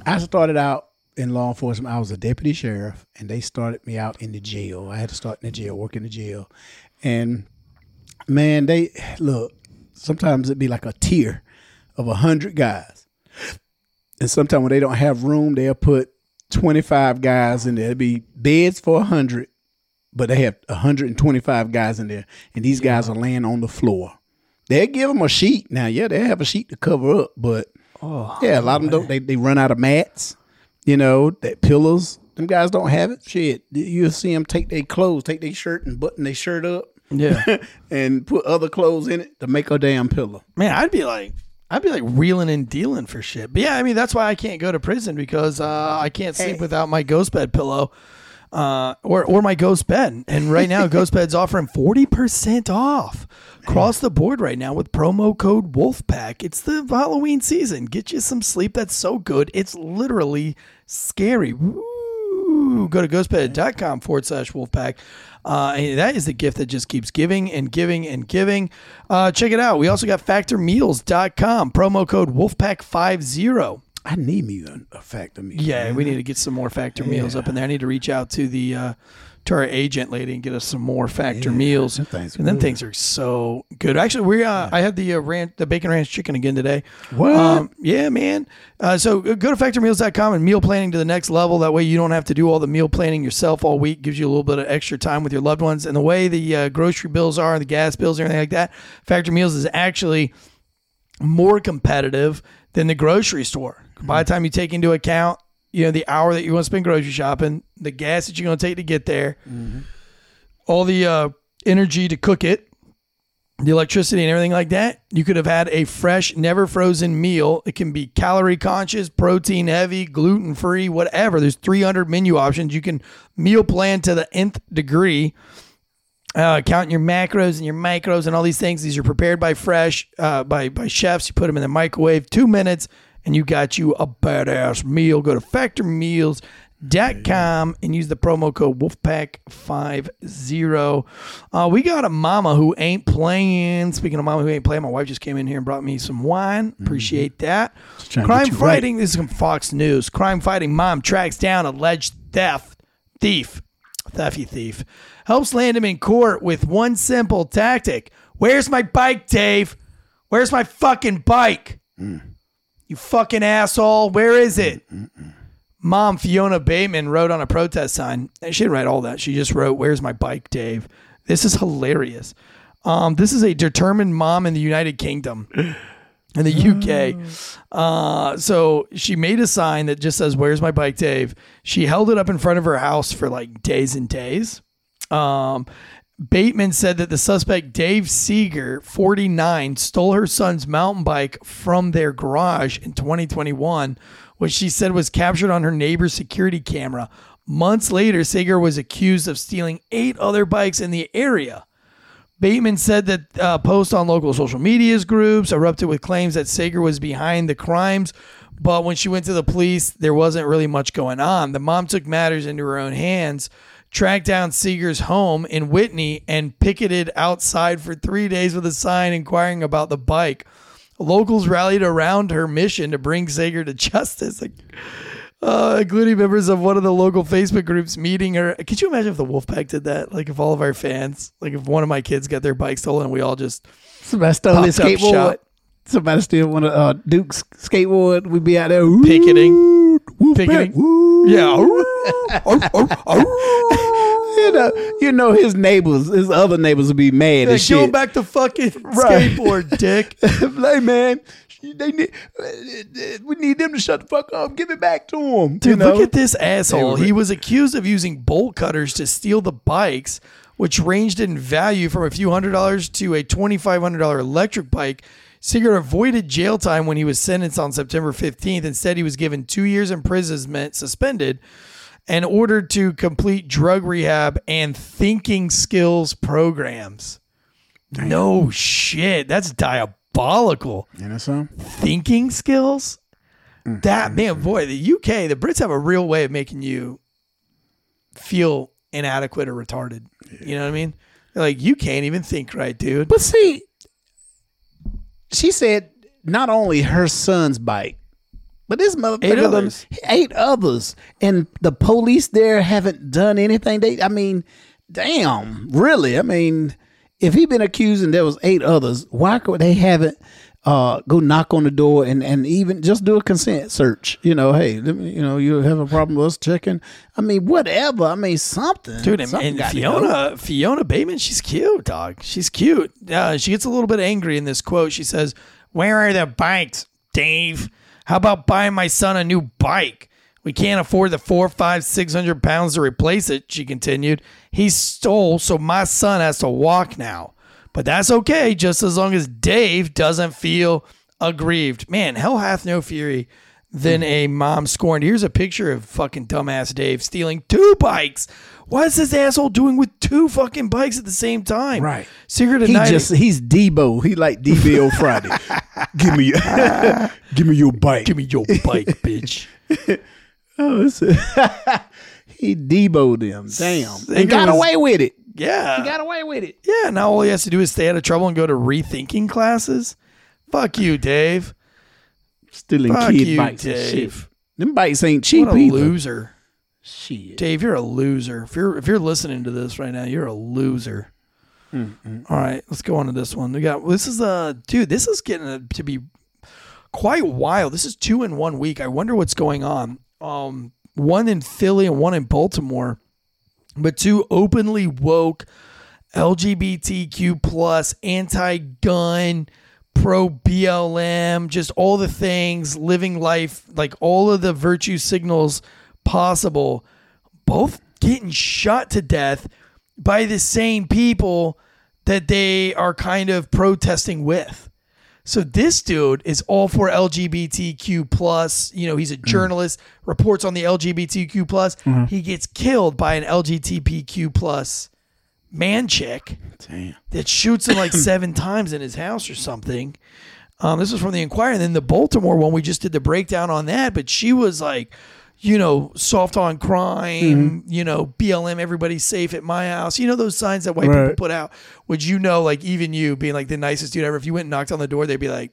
[SPEAKER 6] I started out in law enforcement. I was a deputy sheriff, and they started me out in the jail. I had to start in the jail, work in the jail, and man, they look. Sometimes it'd be like a tier of a hundred guys, and sometimes when they don't have room, they'll put twenty five guys in there. It'd be beds for a hundred, but they have 125 guys in there, and these guys are laying on the floor. They give them a sheet now. Yeah, they have a sheet to cover up, but yeah, a lot of them don't. They they run out of mats, you know, that pillows. Them guys don't have it. Shit, you'll see them take their clothes, take their shirt, and button their shirt up,
[SPEAKER 1] Yeah.
[SPEAKER 6] and put other clothes in it to make a damn pillow.
[SPEAKER 1] Man, I'd be like, I'd be like reeling and dealing for shit. But yeah, I mean, that's why I can't go to prison because uh, I can't sleep without my ghost bed pillow. Uh, or, or my ghost bed. And right now, Ghost Bed's offering 40% off across the board right now with promo code Wolfpack. It's the Halloween season. Get you some sleep that's so good. It's literally scary. Woo. Go to ghostbed.com forward slash Wolfpack. Uh, and that is the gift that just keeps giving and giving and giving. Uh, check it out. We also got factormeals.com, promo code Wolfpack50.
[SPEAKER 6] I need me a, factor meal.
[SPEAKER 1] Yeah,
[SPEAKER 6] man.
[SPEAKER 1] we need to get some more factor meals up in there. I need to reach out to the uh, to our agent lady and get us some more factor
[SPEAKER 6] Yeah,
[SPEAKER 1] meals. and then things are so good. Actually, we uh, I had the uh, ranch, the bacon ranch chicken again today.
[SPEAKER 6] What?
[SPEAKER 1] Um, yeah, man. Uh, so go to factormeals.com and meal planning to the next level. That way you don't have to do all the meal planning yourself all week. Gives you a little bit of extra time with your loved ones. And the way the uh, grocery bills are, the gas bills, and everything like that, Factor Meals is actually more competitive than the grocery store. By the time you take into account, you know, the hour that you want to spend grocery shopping, the gas that you're going to take to get there, all the uh, energy to cook it, the electricity and everything like that, you could have had a fresh, never frozen meal. It can be calorie conscious, protein heavy, gluten free, whatever. There's 300 menu options. You can meal plan to the nth degree uh, counting your macros and your micros and all these things. These are prepared by fresh uh, by by chefs. You put them in the microwave, two minutes, and you got you a badass meal. Go to factormeals.com and use the promo code Wolfpack50. Uh, we got a mama who ain't playing. Speaking of mama who ain't playing, my wife just came in here and brought me some wine. Appreciate that. Crime
[SPEAKER 6] you right.
[SPEAKER 1] fighting. This is from Fox News. Crime fighting mom tracks down alleged theft thief, thefty thief, helps land him in court with one simple tactic. Where's my bike, Dave? Where's my fucking bike? You fucking asshole. Where is it? Mom Fiona Bateman wrote on a protest sign. and She didn't write all that. She just wrote, Where's my bike, Dave? This is hilarious. Um, this is a determined mom in the United Kingdom. In the UK. Uh, so she made a sign that just says, Where's my bike, Dave? She held it up in front of her house for like days and days. Um, Bateman said that the suspect, Dave Seeger, 49, stole her son's mountain bike from their garage in 2021, which she said was captured on her neighbor's security camera. Months later, Seeger was accused of stealing eight other bikes in the area. Bateman said that uh, posts on local social medias groups erupted with claims that Sager was behind the crimes. But when she went to the police, there wasn't really much going on. The mom took matters into her own hands, tracked down Seeger's home in Whitney, and picketed outside for three days with a sign inquiring about the bike. Locals rallied around her mission to bring Sager to justice. Uh, including members of one of the local Facebook groups meeting her. Could you imagine if the Wolfpack did that? Like if all of our fans, like if one of my kids got their bike stolen and we all just
[SPEAKER 6] Somebody stole his skateboard. Somebody steal one of uh, Duke's skateboard. We'd be out there "Ooh,
[SPEAKER 1] Picketing. Picketing. yeah,
[SPEAKER 6] you know, you know his neighbors, his other neighbors would be mad
[SPEAKER 1] Like,
[SPEAKER 6] as
[SPEAKER 1] go
[SPEAKER 6] shit.
[SPEAKER 1] back to fucking
[SPEAKER 6] Right.
[SPEAKER 1] skateboard, dick.
[SPEAKER 6] like, man, they need, we need them to shut the fuck up. Give it back to them.
[SPEAKER 1] Dude,
[SPEAKER 6] you know?
[SPEAKER 1] look at this asshole. He was accused of using bolt cutters to steal the bikes, which ranged in value from a few hundred dollars to a $2,500 electric bike Seeger avoided jail time when he was sentenced on September 15th. Instead, he was given two years imprisonment, suspended, and ordered to complete drug rehab and thinking skills programs. No shit. That's diabolical.
[SPEAKER 6] You know something?
[SPEAKER 1] Thinking skills?
[SPEAKER 6] Mm.
[SPEAKER 1] That, man, boy, the UK, the Brits have a real way of making you feel inadequate or retarded. You know what I mean? They're like, you can't even think right, dude.
[SPEAKER 6] But see, she said not only her son's bike, but this motherfucker,
[SPEAKER 1] Eight others.
[SPEAKER 6] eight others, and the police there haven't done anything. They, I mean, damn, really? I mean, if he been accused and there was eight others, why could they haven't uh, go knock on the door and, and even just do a consent search? You know, hey, let me, you know, you have a problem with us checking. I mean, whatever. I mean, something,
[SPEAKER 1] Dude, and,
[SPEAKER 6] Something
[SPEAKER 1] and Fiona. Fiona Bateman, she's cute, dog. She's cute. Uh, she gets a little bit angry in this quote. She says, "Where are the bikes, Dave? How about buying my son a new bike? We can't afford the four, five, six hundred pounds to replace it." She continued. He stole, so my son has to walk now. But that's okay, just as long as Dave doesn't feel aggrieved. Man, hell hath no fury than hmm. a mom scorned. Here's a picture of fucking dumbass Dave stealing two bikes. What is this asshole doing with two fucking bikes at the same time?
[SPEAKER 6] Right.
[SPEAKER 1] Secret
[SPEAKER 6] He
[SPEAKER 1] night.
[SPEAKER 6] just he's Debo. He like Debo Friday. give me give me your bike.
[SPEAKER 1] Give me your bike, bitch.
[SPEAKER 6] Oh, it's he Debo them. Damn.
[SPEAKER 1] Think
[SPEAKER 6] And got
[SPEAKER 1] was-
[SPEAKER 6] away with it.
[SPEAKER 1] Yeah.
[SPEAKER 6] He got away with it.
[SPEAKER 1] yeah. Now all he has to do is stay out of trouble and go to rethinking classes. Fuck you, Dave.
[SPEAKER 6] Stealing
[SPEAKER 1] Fuck
[SPEAKER 6] kid
[SPEAKER 1] you,
[SPEAKER 6] bikes and.
[SPEAKER 1] Dave.
[SPEAKER 6] Them bikes ain't cheap
[SPEAKER 1] What a
[SPEAKER 6] either.
[SPEAKER 1] loser.
[SPEAKER 6] Shit.
[SPEAKER 1] Dave, you're a loser. If you're if you're listening to this right now, you're a loser. All right, let's go on to this one. We got this is a dude, this is getting to be quite wild. This is two in one week. I wonder what's going on. Um, one in Philly and one in Baltimore, but two openly woke LGBTQ plus anti-gun pro BLM, just all the things, living life, like all of the virtue signals possible, both getting shot to death by the same people that they are kind of protesting with. So this dude is all for LGBTQ plus. You know, he's a journalist, reports on the LGBTQ plus. He gets killed by an LGBTQ plus man chick
[SPEAKER 6] Damn.
[SPEAKER 1] that shoots him like seven times in his house or something. Um, this was from the Inquirer. And then the Baltimore one, we just did the breakdown on that, but she was like, you know, soft on crime, mm-hmm. you know, BLM, everybody's safe at my house. You know, those signs that white people put out. Would you know, like, even you being like the nicest dude ever, if you went and knocked on the door, they'd be like,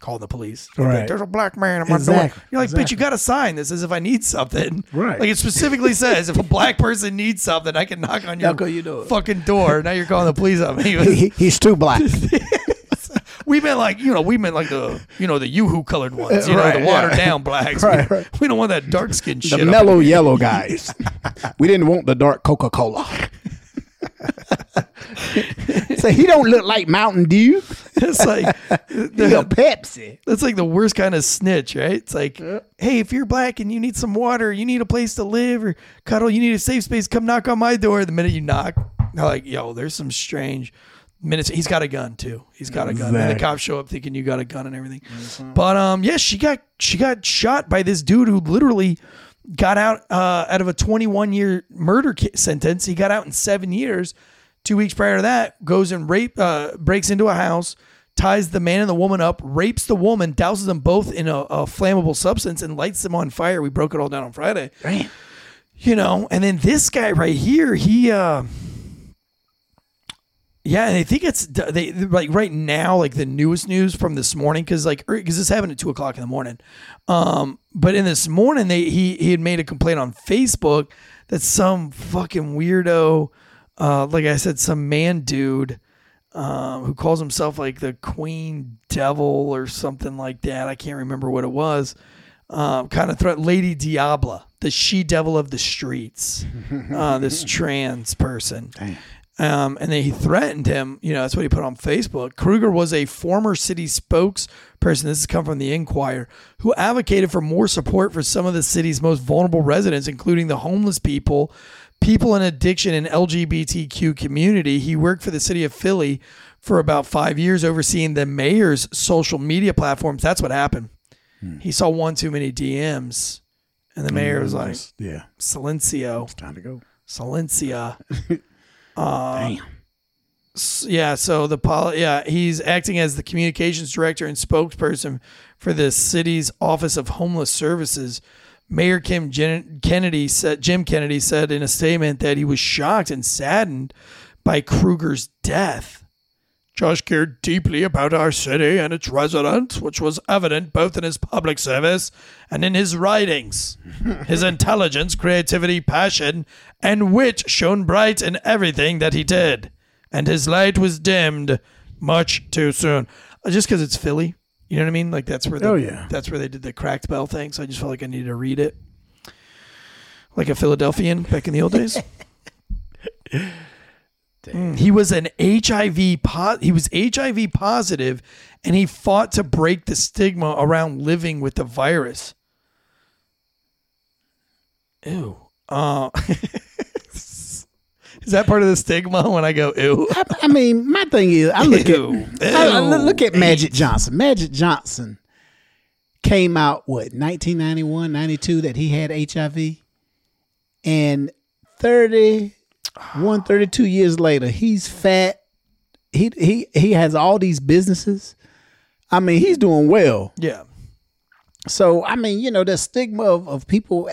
[SPEAKER 1] call the police. They'd like,
[SPEAKER 6] Right.
[SPEAKER 1] There's a black man at my door. You're like, bitch, you got a sign that says if I need something.
[SPEAKER 6] Right.
[SPEAKER 1] Like, it specifically says if a black person needs something, I can knock on your
[SPEAKER 6] Knock on your door.
[SPEAKER 1] fucking door. Now you're calling the police on me.
[SPEAKER 6] He, he's too black.
[SPEAKER 1] we meant like you know we meant like the you know the yoo-hoo colored ones you know
[SPEAKER 6] Right,
[SPEAKER 1] the watered
[SPEAKER 6] yeah.
[SPEAKER 1] down blacks
[SPEAKER 6] Right,
[SPEAKER 1] we,
[SPEAKER 6] right.
[SPEAKER 1] we don't want that dark skin shit
[SPEAKER 6] the mellow yellow guys. we didn't want the dark Coca Cola. Say he don't look like Mountain Dew.
[SPEAKER 1] it's like the,
[SPEAKER 6] Pepsi.
[SPEAKER 1] that's like the worst kind of snitch right it's like hey if you're black and you need some water you need a place to live or cuddle you need a safe space come knock on my door the minute you knock they're like yo there's some strange minutes he's got a gun too he's got a gun and the cops show up thinking you got a gun and everything but um yeah she got she got shot by this dude who literally got out uh, out of a 21 year murder ki- sentence. He got out in seven years. Two weeks prior to that, goes and rape, uh, breaks into a house, ties the man and the woman up, rapes the woman, douses them both in a, a flammable substance, and lights them on fire. We broke it all down on Friday. Right. You know, and then this guy right here, he. uh yeah, and I think it's they like right now, like the newest news from this morning, because like because this happened at two o'clock in the morning. Um, but in this morning, they he he had made a complaint on Facebook that some fucking weirdo, uh, like I said, some man dude, um, who calls himself like the Queen Devil or something like that. I can't remember what it was. Um, kind of threat Lady Diabla, the she devil of the streets, uh, this trans person. Um, and then he threatened him. You know, that's what he put on Facebook. Kruger was a former city spokesperson. This has come from the Inquirer, who advocated for more support for some of the city's most vulnerable residents, including the homeless people, people in addiction, and LGBTQ community. He worked for the city of Philly. for about five years, overseeing the mayor's social media platforms. That's what happened. He saw one too many DMs, and the mayor was like,
[SPEAKER 6] yeah,
[SPEAKER 1] Silencio, it's
[SPEAKER 6] time to go.
[SPEAKER 1] Silencia.
[SPEAKER 6] Damn.
[SPEAKER 1] S- yeah, so the pol- yeah, he's acting as the communications director and spokesperson for the city's Office of Homeless Services. Mayor Kim Kennedy said Jim Kennedy said in a statement that he was shocked and saddened by Kruger's death. Josh cared deeply about our city and its residents, which was evident both in his public service and in his writings. his intelligence, creativity, passion, and wit shone bright in everything that he did, and his light was dimmed much too soon. Uh, Just because it's Philly, you know what I mean? Like that's where the,
[SPEAKER 6] Oh, yeah.
[SPEAKER 1] that's where they did the cracked bell thing. So I just felt like I needed to read it, like a Philadelphian back in the old days. Mm, He was an HIV po- he was HIV positive and he fought to break the stigma around living with the virus. Ew. Uh, is that part of the stigma when I go ew?
[SPEAKER 6] I, I mean, my thing is, I look
[SPEAKER 1] Ew.
[SPEAKER 6] at I, I look at Magic Johnson. Magic Johnson came out what 1991, 92 that he had HIV, and 31, 32 years later, he's fat. He he he has all these businesses. I mean, he's doing well.
[SPEAKER 1] Yeah.
[SPEAKER 6] So I mean, you know, the stigma of, of people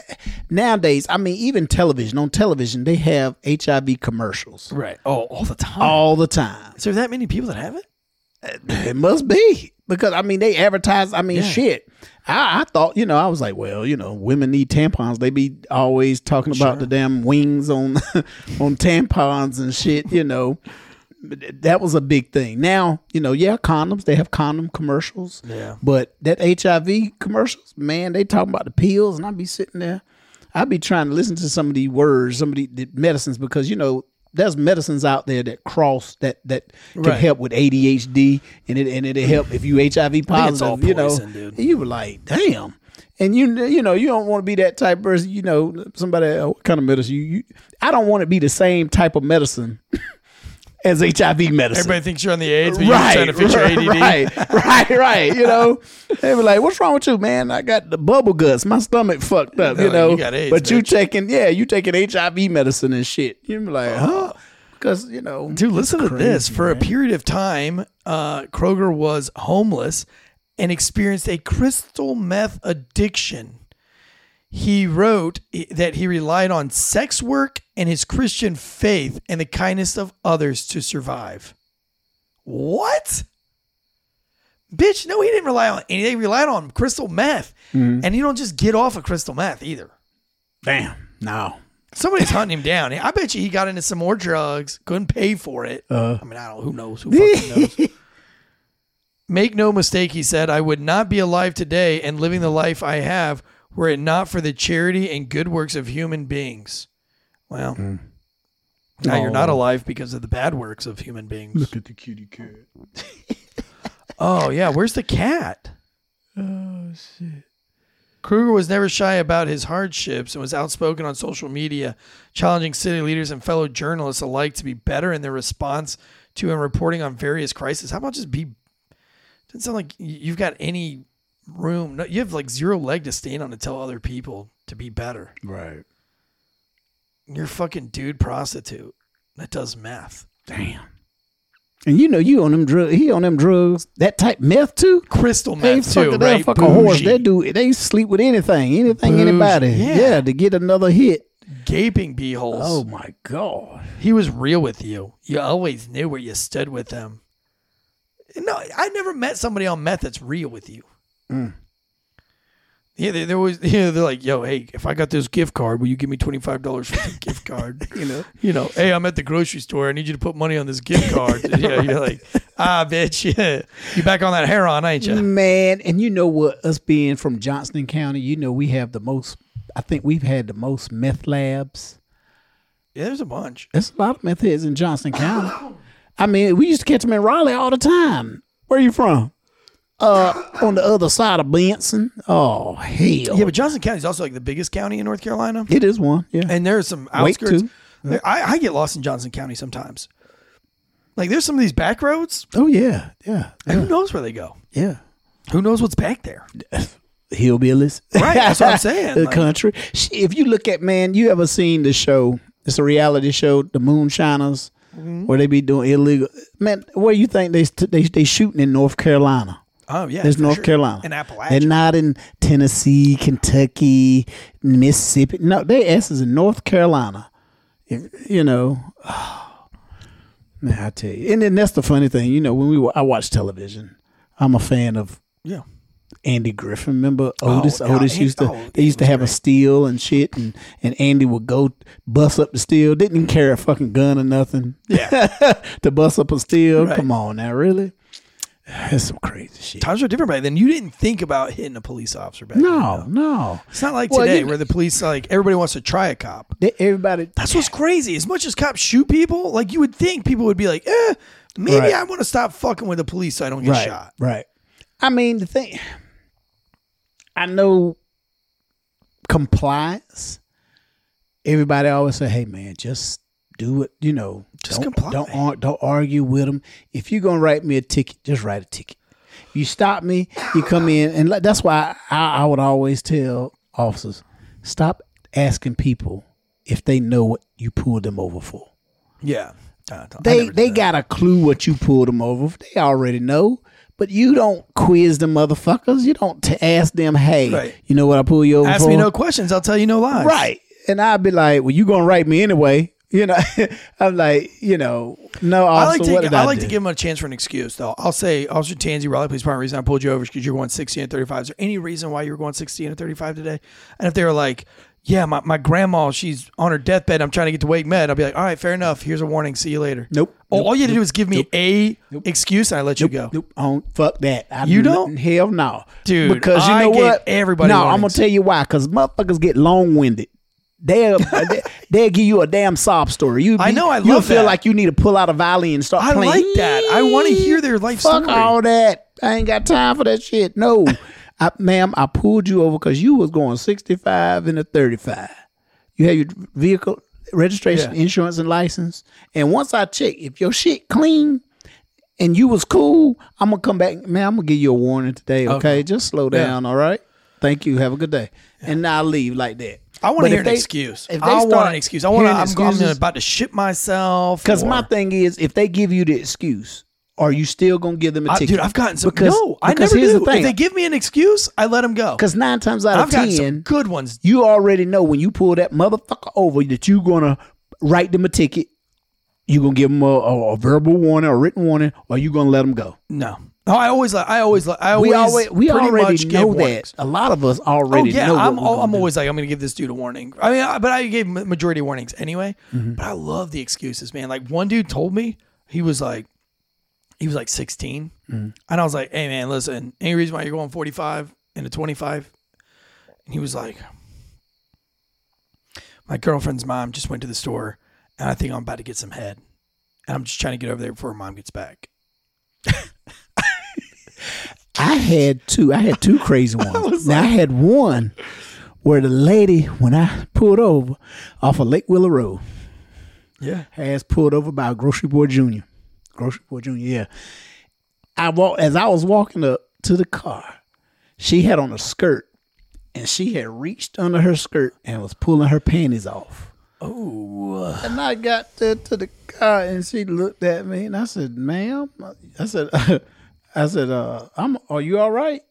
[SPEAKER 6] nowadays. I mean, even television on television, they have HIV commercials
[SPEAKER 1] Right. Oh, all the time.
[SPEAKER 6] all the time.
[SPEAKER 1] Is there that many people that have it?
[SPEAKER 6] It must be because I mean they advertise. I mean,
[SPEAKER 1] Yeah.
[SPEAKER 6] shit. I, I thought you know I was like, well, you know, women need tampons. They be always talking about the damn wings on on tampons and shit. You know, that was a big thing. Now you know, yeah, condoms. They have condom commercials.
[SPEAKER 1] Yeah.
[SPEAKER 6] But that HIV commercials, man, they talking about the pills, and I be sitting there. I be trying to listen to some of these words, some of the, the medicines, because you know there's medicines out there that cross that that can
[SPEAKER 1] Right.
[SPEAKER 6] help with ADHD, and it and it'll help if you HIV positive. you know,
[SPEAKER 1] poison, dude.
[SPEAKER 6] you were like, damn. And you you know you don't want to be that type of person. You know somebody oh, what kind of medicine you, you I don't want to be the same type of medicine as HIV medicine.
[SPEAKER 1] Everybody thinks you're on the AIDS, but you're just trying to fix your
[SPEAKER 6] right,
[SPEAKER 1] ADD.
[SPEAKER 6] Right, right, right. You know, they were like, "What's wrong with you, man? I got the bubble guts. My stomach fucked up.
[SPEAKER 1] They're
[SPEAKER 6] You know,
[SPEAKER 1] "You AIDS,
[SPEAKER 6] but you
[SPEAKER 1] bitch."
[SPEAKER 6] taking, yeah, you taking HIV medicine and shit. You be like, huh? Because you know,
[SPEAKER 1] Dude, listen to this.
[SPEAKER 6] crazy,
[SPEAKER 1] For a period of time, uh, Kruger was homeless and experienced a crystal meth addiction. He wrote that he relied on sex work and his Christian faith and the kindness of others to survive. What? Bitch, no, he didn't rely on anything. He relied on crystal meth.
[SPEAKER 6] Mm-hmm.
[SPEAKER 1] And you don't just get off of crystal meth either.
[SPEAKER 6] damn, no,
[SPEAKER 1] Somebody's hunting him down. I bet you he got into some more drugs, couldn't pay for it.
[SPEAKER 6] Uh.
[SPEAKER 1] I mean, I don't. Who knows? Who fucking knows? Make no mistake, he said, I would not be alive today and living the life I have were it not for the charity and good works of human beings. Well,
[SPEAKER 6] Mm.
[SPEAKER 1] now you're not alive because of the bad works of human beings.
[SPEAKER 6] Look at the kitty cat.
[SPEAKER 1] Oh yeah, where's the cat? Oh shit. Kruger was never shy about his hardships and was outspoken on social media, challenging city leaders and fellow journalists alike to be better in their response to and reporting on various crises. How about just be? Doesn't sound like you've got any room. No, you have like zero leg to stand on to tell other people to be better.
[SPEAKER 6] Right.
[SPEAKER 1] You're a fucking dude prostitute that does meth.
[SPEAKER 6] Damn. And you know you on them drugs. He on them drugs. That type meth too.
[SPEAKER 1] Crystal
[SPEAKER 6] They
[SPEAKER 1] meth too,
[SPEAKER 6] they'll
[SPEAKER 1] right?
[SPEAKER 6] fuck a horse. They do. They sleep with anything, anything,
[SPEAKER 1] Bougie,
[SPEAKER 6] anybody.
[SPEAKER 1] yeah.
[SPEAKER 6] Yeah. to get another hit.
[SPEAKER 1] gaping beeholes.
[SPEAKER 6] Oh my god.
[SPEAKER 1] He was real with you. You always knew where you stood with him. No, I never met somebody on meth that's real with you.
[SPEAKER 6] Mm.
[SPEAKER 1] Yeah, they, they're always yeah, they're like, yo, hey, if I got this gift card, will you give me twenty five dollars for the gift card? you know, you know, hey, I'm at the grocery store. I need you to put money on this gift card. yeah, you're like, ah, bitch, yeah, you back on that heroin, ain't you?
[SPEAKER 6] Man, and you know what? Us being from Johnston County, you know we have the most. I think we've had the most meth labs.
[SPEAKER 1] Yeah, there's a bunch.
[SPEAKER 6] There's a lot of meth heads in Johnston County. I mean, we used to catch them in Raleigh all the time. Where are you from? Uh, on the other side of Benson. Oh hell,
[SPEAKER 1] Yeah, but Johnston County is also like the biggest county in North Carolina.
[SPEAKER 6] it is one. Yeah,
[SPEAKER 1] And there's some
[SPEAKER 6] Wake,
[SPEAKER 1] outskirts.
[SPEAKER 6] too.
[SPEAKER 1] There- I, I get lost in Johnston County sometimes. Like there's some of these back roads.
[SPEAKER 6] Oh yeah, yeah,
[SPEAKER 1] Who knows where they go?
[SPEAKER 6] yeah.
[SPEAKER 1] Who knows what's back there?
[SPEAKER 6] Hillbillies,
[SPEAKER 1] Right, that's what I'm saying,
[SPEAKER 6] the
[SPEAKER 1] like-
[SPEAKER 6] country. Sh- If you look at man, you ever seen the show? It's a reality show, The Moonshiners,
[SPEAKER 1] Mm-hmm.
[SPEAKER 6] where they be doing illegal. Man, where you think they st- they they shooting in North Carolina?
[SPEAKER 1] Oh yeah,
[SPEAKER 6] There's North
[SPEAKER 1] sure.
[SPEAKER 6] Carolina.
[SPEAKER 1] in Appalachia.
[SPEAKER 6] They're not in Tennessee, Kentucky, Mississippi. No, they ass is in North Carolina. If, you know, man, I tell you. And then that's the funny thing. You know, when we I watch television, I'm a fan of
[SPEAKER 1] yeah.
[SPEAKER 6] Andy Griffin. Remember
[SPEAKER 1] Oh,
[SPEAKER 6] Otis?
[SPEAKER 1] yeah,
[SPEAKER 6] Otis
[SPEAKER 1] Andy-
[SPEAKER 6] used to.
[SPEAKER 1] oh,
[SPEAKER 6] they used to have a
[SPEAKER 1] was
[SPEAKER 6] steel and shit, and and Andy would go bust up the steel. Didn't even carry a fucking gun or nothing.
[SPEAKER 1] Yeah.
[SPEAKER 6] to bust up a steel.
[SPEAKER 1] Right.
[SPEAKER 6] Come on now, really? That's some crazy shit.
[SPEAKER 1] Times were different back then. You didn't think about hitting a police officer back then.
[SPEAKER 6] No, no.
[SPEAKER 1] It's not like
[SPEAKER 6] Well,
[SPEAKER 1] today
[SPEAKER 6] you-
[SPEAKER 1] where the police like everybody wants to try a cop.
[SPEAKER 6] They, everybody.
[SPEAKER 1] That's what's crazy. As much as cops shoot people, like you would think people would be like, eh, maybe
[SPEAKER 6] Right.
[SPEAKER 1] I want to stop fucking with the police so I don't get
[SPEAKER 6] right,
[SPEAKER 1] shot.
[SPEAKER 6] Right. I mean, the thing, I know compliance. Everybody always say, "Hey, man, just do it." You know,
[SPEAKER 1] Just
[SPEAKER 6] don't,
[SPEAKER 1] comply.
[SPEAKER 6] Don't ar- don't argue with them. If you're gonna write me a ticket, just write a ticket. You stop me, you come in, and like, that's why I, I would always tell officers, stop asking people if they know what you pulled them over for.
[SPEAKER 1] Yeah. I
[SPEAKER 6] They they got a clue what you pulled them over. for. They already know. But you don't quiz the motherfuckers. You don't t- ask them, hey,
[SPEAKER 1] Right.
[SPEAKER 6] you know what I pull you over
[SPEAKER 1] Ask
[SPEAKER 6] for?
[SPEAKER 1] me no questions. I'll tell you no lies.
[SPEAKER 6] Right. And I'd be like, well, you gonna write me anyway. You know, I'm like, you know, no,
[SPEAKER 1] I like to
[SPEAKER 6] what did
[SPEAKER 1] I
[SPEAKER 6] I,
[SPEAKER 1] like
[SPEAKER 6] do?
[SPEAKER 1] to give them a chance for an excuse though. I'll say, Officer Tansey, Raleigh Police Department, reason I pulled you over is because you're going 60 and 35. Is there any reason why you were going 60 and 35 today? And if they were like, yeah, my, my grandma, she's on her deathbed. I'm trying to get to Wake Med. I'll be like, all right, fair enough. Here's a warning. See you later.
[SPEAKER 6] Nope.
[SPEAKER 1] Oh,
[SPEAKER 6] Nope.
[SPEAKER 1] all you had to do
[SPEAKER 6] Nope.
[SPEAKER 1] is give me a excuse and I let you go.
[SPEAKER 6] Nope. I don't, fuck that. I
[SPEAKER 1] You
[SPEAKER 6] do
[SPEAKER 1] don't?
[SPEAKER 6] nothing. Hell no.
[SPEAKER 1] Dude,
[SPEAKER 6] Because you
[SPEAKER 1] I
[SPEAKER 6] know what?
[SPEAKER 1] everybody
[SPEAKER 6] No, I'm gonna tell you why. Because motherfuckers get long winded. They'll uh, they, they'll give you a damn sob story. You
[SPEAKER 1] I know, I
[SPEAKER 6] You'll feel
[SPEAKER 1] that.
[SPEAKER 6] like you need to pull out a violin and start
[SPEAKER 1] I
[SPEAKER 6] playing.
[SPEAKER 1] like that. I wanna hear their life
[SPEAKER 6] Fuck
[SPEAKER 1] story.
[SPEAKER 6] all that. I ain't got time for that shit. No, I, ma'am, I pulled you over because you was going 65 and a 35. You had your vehicle registration,
[SPEAKER 1] Yeah.
[SPEAKER 6] insurance, and license. And once I check, if your shit clean and you was cool, I'm gonna come back. Man, I'm gonna give you a warning today. Okay,
[SPEAKER 1] Okay.
[SPEAKER 6] just slow
[SPEAKER 1] Yeah.
[SPEAKER 6] down. All right. Thank you. Have a good day. And now I leave like that.
[SPEAKER 1] I want to hear an
[SPEAKER 6] they-
[SPEAKER 1] excuse.
[SPEAKER 6] if they
[SPEAKER 1] I want an excuse. I want to. I'm, I'm about to shit myself.
[SPEAKER 6] Because my thing is, if they give you the excuse, are you still gonna give them a ticket?
[SPEAKER 1] dude, I've gotten some.
[SPEAKER 6] Because,
[SPEAKER 1] no, I
[SPEAKER 6] because
[SPEAKER 1] never
[SPEAKER 6] here's
[SPEAKER 1] do.
[SPEAKER 6] the thing.
[SPEAKER 1] If they give me an excuse, I let them go.
[SPEAKER 6] Because nine times out of
[SPEAKER 1] I've
[SPEAKER 6] ten,
[SPEAKER 1] good ones.
[SPEAKER 6] you already know when you pull that motherfucker over that you're gonna write them a ticket. You're gonna give them a, a, a verbal warning, or written warning, or you gonna let them go?
[SPEAKER 1] No, no. I always. let- I always. let- I always.
[SPEAKER 6] we always we
[SPEAKER 1] pretty
[SPEAKER 6] already know that.
[SPEAKER 1] warnings.
[SPEAKER 6] A lot of us
[SPEAKER 1] Oh
[SPEAKER 6] already
[SPEAKER 1] yeah,
[SPEAKER 6] know. what
[SPEAKER 1] I'm.
[SPEAKER 6] we're
[SPEAKER 1] al-
[SPEAKER 6] gonna
[SPEAKER 1] I'm
[SPEAKER 6] do.
[SPEAKER 1] always like, I'm going to give this dude a warning. I mean, I, but I gave majority warnings anyway.
[SPEAKER 6] Mm-hmm.
[SPEAKER 1] But I love the excuses, man. Like one dude told me he was like, he was like 16,
[SPEAKER 6] Mm-hmm.
[SPEAKER 1] and I was like, hey man, listen, any reason why you're going 45 and a 25? And he was like, my girlfriend's mom just went to the store, and I think I'm about to get some head, and I'm just trying to get over there before her mom gets back.
[SPEAKER 6] I had two. I had two crazy ones. now I had one where the lady, when I pulled over off of Lake Wheeler Road,
[SPEAKER 1] Yeah.
[SPEAKER 6] has pulled over by a grocery boy junior. Grocery boy junior, yeah. I walk as I was walking up to the car, she had on a skirt and she had reached under her skirt and was pulling her panties off.
[SPEAKER 1] Oh.
[SPEAKER 6] And I got to, to the car and she looked at me and I said, ma'am, I said, I said, uh, I'm, are you all right?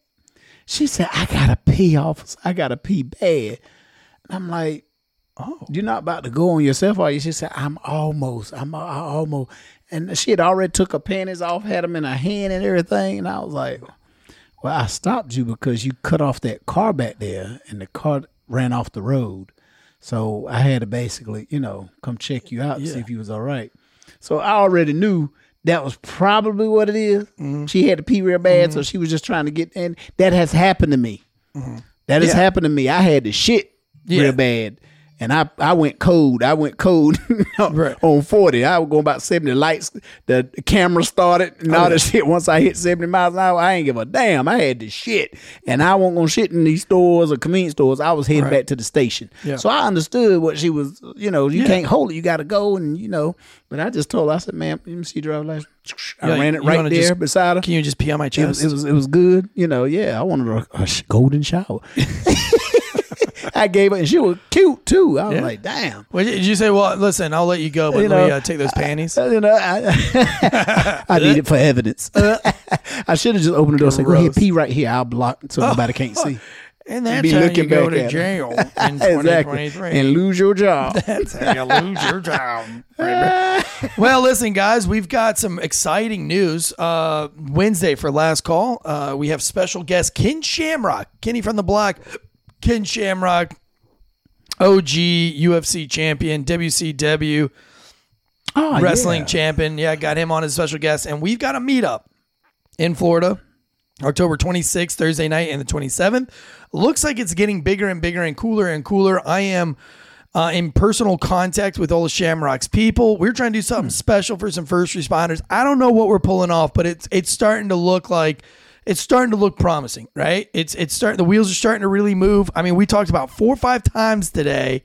[SPEAKER 6] She said, I gotta pee off. I gotta pee bad. And I'm like,
[SPEAKER 1] Oh.
[SPEAKER 6] you're not about to go on yourself, are you? She said, I'm almost, I'm I almost. And she had already took her panties off, had them in her hand and everything. And I was like, well, I stopped you because you cut off that car back there and the car ran off the road. So I had to basically, you know, come check you out and see if you was all right. So I already knew that was probably what it is.
[SPEAKER 1] Mm-hmm.
[SPEAKER 6] She had to pee real bad, so she was just trying to get in. That has happened to me. That has
[SPEAKER 1] Mm-hmm. Yeah.
[SPEAKER 6] happened to me. I had to shit
[SPEAKER 1] Yeah.
[SPEAKER 6] real bad. And I, I went cold. I went cold
[SPEAKER 1] Right.
[SPEAKER 6] on 40. I was going about 70 lights. The camera started and all oh, that shit. Once I hit 70 miles an hour, I ain't give a damn. I had to shit. And I wasn't going to shit in these stores or convenience stores. I was heading
[SPEAKER 1] Right.
[SPEAKER 6] back to the station.
[SPEAKER 1] Yeah.
[SPEAKER 6] So I understood what she was, you know, you
[SPEAKER 1] Yeah.
[SPEAKER 6] can't hold it. You got to go. And, you know, but I just told her, I said, ma'am, let me see your driver's license. I
[SPEAKER 1] Yeah,
[SPEAKER 6] ran it right there
[SPEAKER 1] just-
[SPEAKER 6] beside her.
[SPEAKER 1] Can you just pee on my
[SPEAKER 6] It
[SPEAKER 1] chest?
[SPEAKER 6] was, it was it was good, you know. Yeah, I wanted a, a golden shower. I gave her, and she was cute too. I was
[SPEAKER 1] Yeah.
[SPEAKER 6] like, damn.
[SPEAKER 1] Well, did you say, well, listen, I'll let you go, but
[SPEAKER 6] You
[SPEAKER 1] let me
[SPEAKER 6] know,
[SPEAKER 1] uh, take those panties?
[SPEAKER 6] Uh, You know, I, I need it for evidence. I should have just opened the door. and said, "Go ahead, pee right here. I'll block so nobody can't see."
[SPEAKER 1] and that's
[SPEAKER 6] be
[SPEAKER 1] how you
[SPEAKER 6] looking
[SPEAKER 1] go
[SPEAKER 6] back
[SPEAKER 1] to jail in
[SPEAKER 6] exactly,
[SPEAKER 1] 2023.
[SPEAKER 6] and lose your job.
[SPEAKER 1] That's how you lose your job. well, listen, guys, we've got some exciting news. Uh, Wednesday for last call, uh, we have special guest Ken Shamrock, Kenny from the block, Ken Shamrock, OG UFC champion, WCW
[SPEAKER 6] Oh,
[SPEAKER 1] wrestling
[SPEAKER 6] yeah.
[SPEAKER 1] champion. Yeah, got him on as special guest, and we've got a meetup in Florida. October 26th, Thursday night, and the 27th. Looks like it's getting bigger and bigger and cooler and cooler. I am uh, in personal contact with all the Shamrocks people. We're trying to do something special for some first responders. I don't know what we're pulling off, but it's it's starting to look like it's starting to look promising, right? It's it's starting. The wheels are starting to really move. I mean, we talked about four or five times today.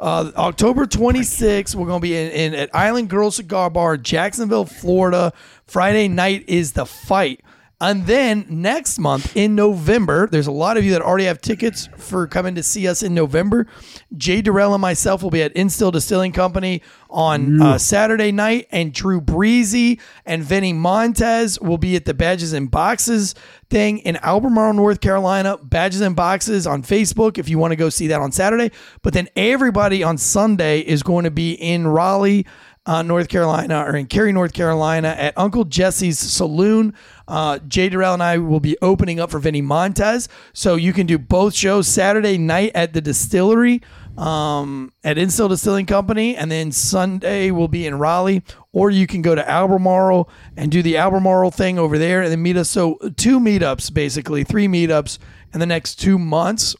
[SPEAKER 1] Uh, October 26th, we're going to be in, in at Island Girl Cigar Bar, Jacksonville, Florida. Friday night is the fight. And then next month in November, there's a lot of you that already have tickets for coming to see us in November. Jay Derrell and myself will be at Instill Distilling Company on uh, Saturday night, and Drew Breezy and Vinny Montez will be at the Badges and Boxes thing in Albemarle, North Carolina. Badges and Boxes on Facebook if you want to go see that on Saturday. But then everybody on Sunday is going to be in Raleigh uh, North Carolina or in Cary, North Carolina at Uncle Jesse's Saloon. Uh, Jay Derrell and I will be opening up for Vinny Montez. So you can do both shows Saturday night at the distillery um, at Instill Distilling Company, and then Sunday will be in Raleigh. Or you can go to Albemarle and do the Albemarle thing over there and then meet us. So two meetups, basically, three meetups in the next two months.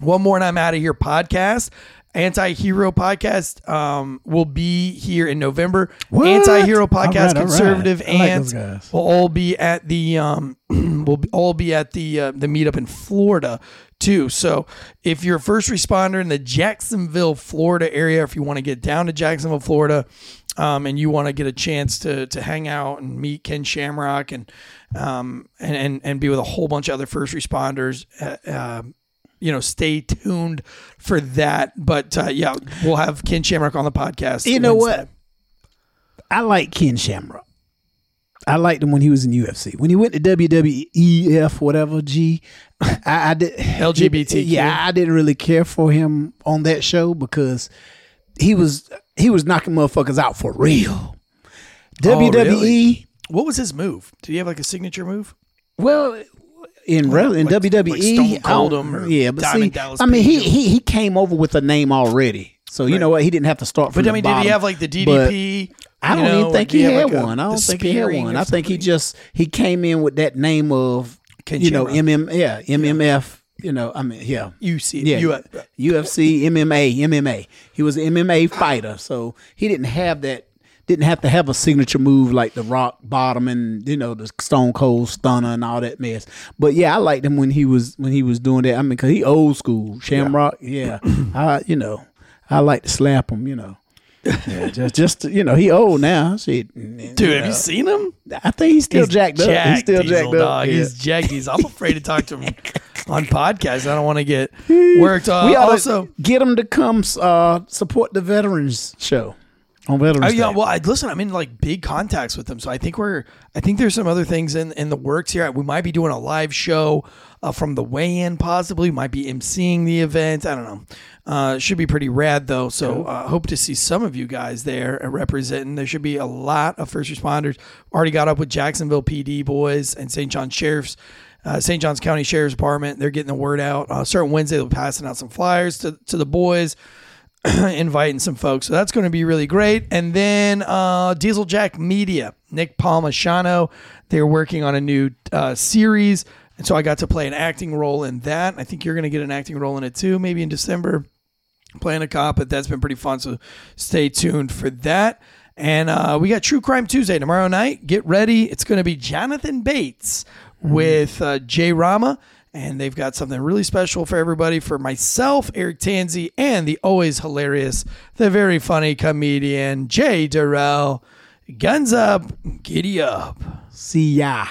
[SPEAKER 1] One more and I'm out of here podcast. Anti-hero podcast um, will be here in November.
[SPEAKER 6] What?
[SPEAKER 1] Anti-hero podcast,
[SPEAKER 6] all right.
[SPEAKER 1] conservative
[SPEAKER 6] I like
[SPEAKER 1] ants
[SPEAKER 6] those
[SPEAKER 1] will all be at the um, will all be at the uh, the meetup in Florida too. So if you're a first responder in the Jacksonville, Florida area, if you want to get down to Jacksonville, Florida, um, and you want to get a chance to to hang out and meet Ken Shamrock and um, and, and and be with a whole bunch of other first responders. Uh, uh, you know, stay tuned for that. But uh, yeah, we'll have Ken Shamrock on the podcast.
[SPEAKER 6] You know
[SPEAKER 1] Wednesday.
[SPEAKER 6] what? I like Ken Shamrock. I liked him when he was in UFC. When he went to WWEF, whatever G, I, I did
[SPEAKER 1] LGBT.
[SPEAKER 6] Yeah, I didn't really care for him on that show because he was he was knocking motherfuckers out for real. WWE,
[SPEAKER 1] really? What was his move? Did he have like a signature move?
[SPEAKER 6] well, in in
[SPEAKER 1] like-
[SPEAKER 6] WWE,
[SPEAKER 1] like Stone him or
[SPEAKER 6] yeah, but
[SPEAKER 1] Diamond
[SPEAKER 6] see,
[SPEAKER 1] Dallas
[SPEAKER 6] I mean, he, he he came over with a name already, so you know what? He didn't have to start from
[SPEAKER 1] But I mean,
[SPEAKER 6] bottom.
[SPEAKER 1] did he have like the DDP?
[SPEAKER 6] I don't
[SPEAKER 1] know,
[SPEAKER 6] even think he had
[SPEAKER 1] like,
[SPEAKER 6] one. I don't think he had one. I think he just he came in with that name of
[SPEAKER 1] Ken
[SPEAKER 6] you know MM yeah MMF. You know I mean yeah
[SPEAKER 1] You see,
[SPEAKER 6] yeah UFC MMA MMA. He was an MMA fighter, so he didn't have that. Didn't have to have a signature move like the rock bottom and you know the Stone Cold Stunner and all that mess. But yeah, I liked him when he was when he was doing that. I mean, because he old school Shamrock. Yeah, I you know I like to slap him. You know. Yeah, just, just you know, he old now. Shit,
[SPEAKER 1] dude, have you seen him?
[SPEAKER 6] I think he's still
[SPEAKER 1] He's
[SPEAKER 6] jacked up. He's still
[SPEAKER 1] diesel,
[SPEAKER 6] jacked up.
[SPEAKER 1] dog.
[SPEAKER 6] Yeah.
[SPEAKER 1] He's jacked. He's. I'm afraid to talk to him on podcasts. I don't want to get worked. Uh,
[SPEAKER 6] we
[SPEAKER 1] also,
[SPEAKER 6] get him to come uh, support the veterans show on Veterans
[SPEAKER 1] Oh yeah,
[SPEAKER 6] Day.
[SPEAKER 1] well, I, listen, I'm in like big contacts with them, so I think we're, I think there's some other things in in the works here. We might be doing a live show uh, from the weigh-in, possibly. We might be emceeing the event. I don't know. Uh, should be pretty rad though. So uh, hope to see some of you guys there uh, representing. There should be a lot of first responders. Already got up with Jacksonville PD boys and St. John Sheriff's. Uh, St. John's County Sheriff's Department. They're getting the word out. Uh, starting Wednesday, they'll be passing out some flyers to, to the boys. inviting some folks. So that's going to be really great. And then uh, Diesel Jack Media, Nick Palmashano, they're working on a new uh, series. And so I got to play an acting role in that. I think you're going to get an acting role in it too, maybe in December. playing a cop, but that's been pretty fun. So stay tuned for that. And uh, we got True Crime Tuesday tomorrow night. Get ready. It's going to be Jonathan Bates with uh, Jay Rama. And they've got something really special for everybody for myself, Eric Tansey, and the always hilarious, the very funny comedian Jay Derrell. Guns up, giddy up.
[SPEAKER 6] See ya.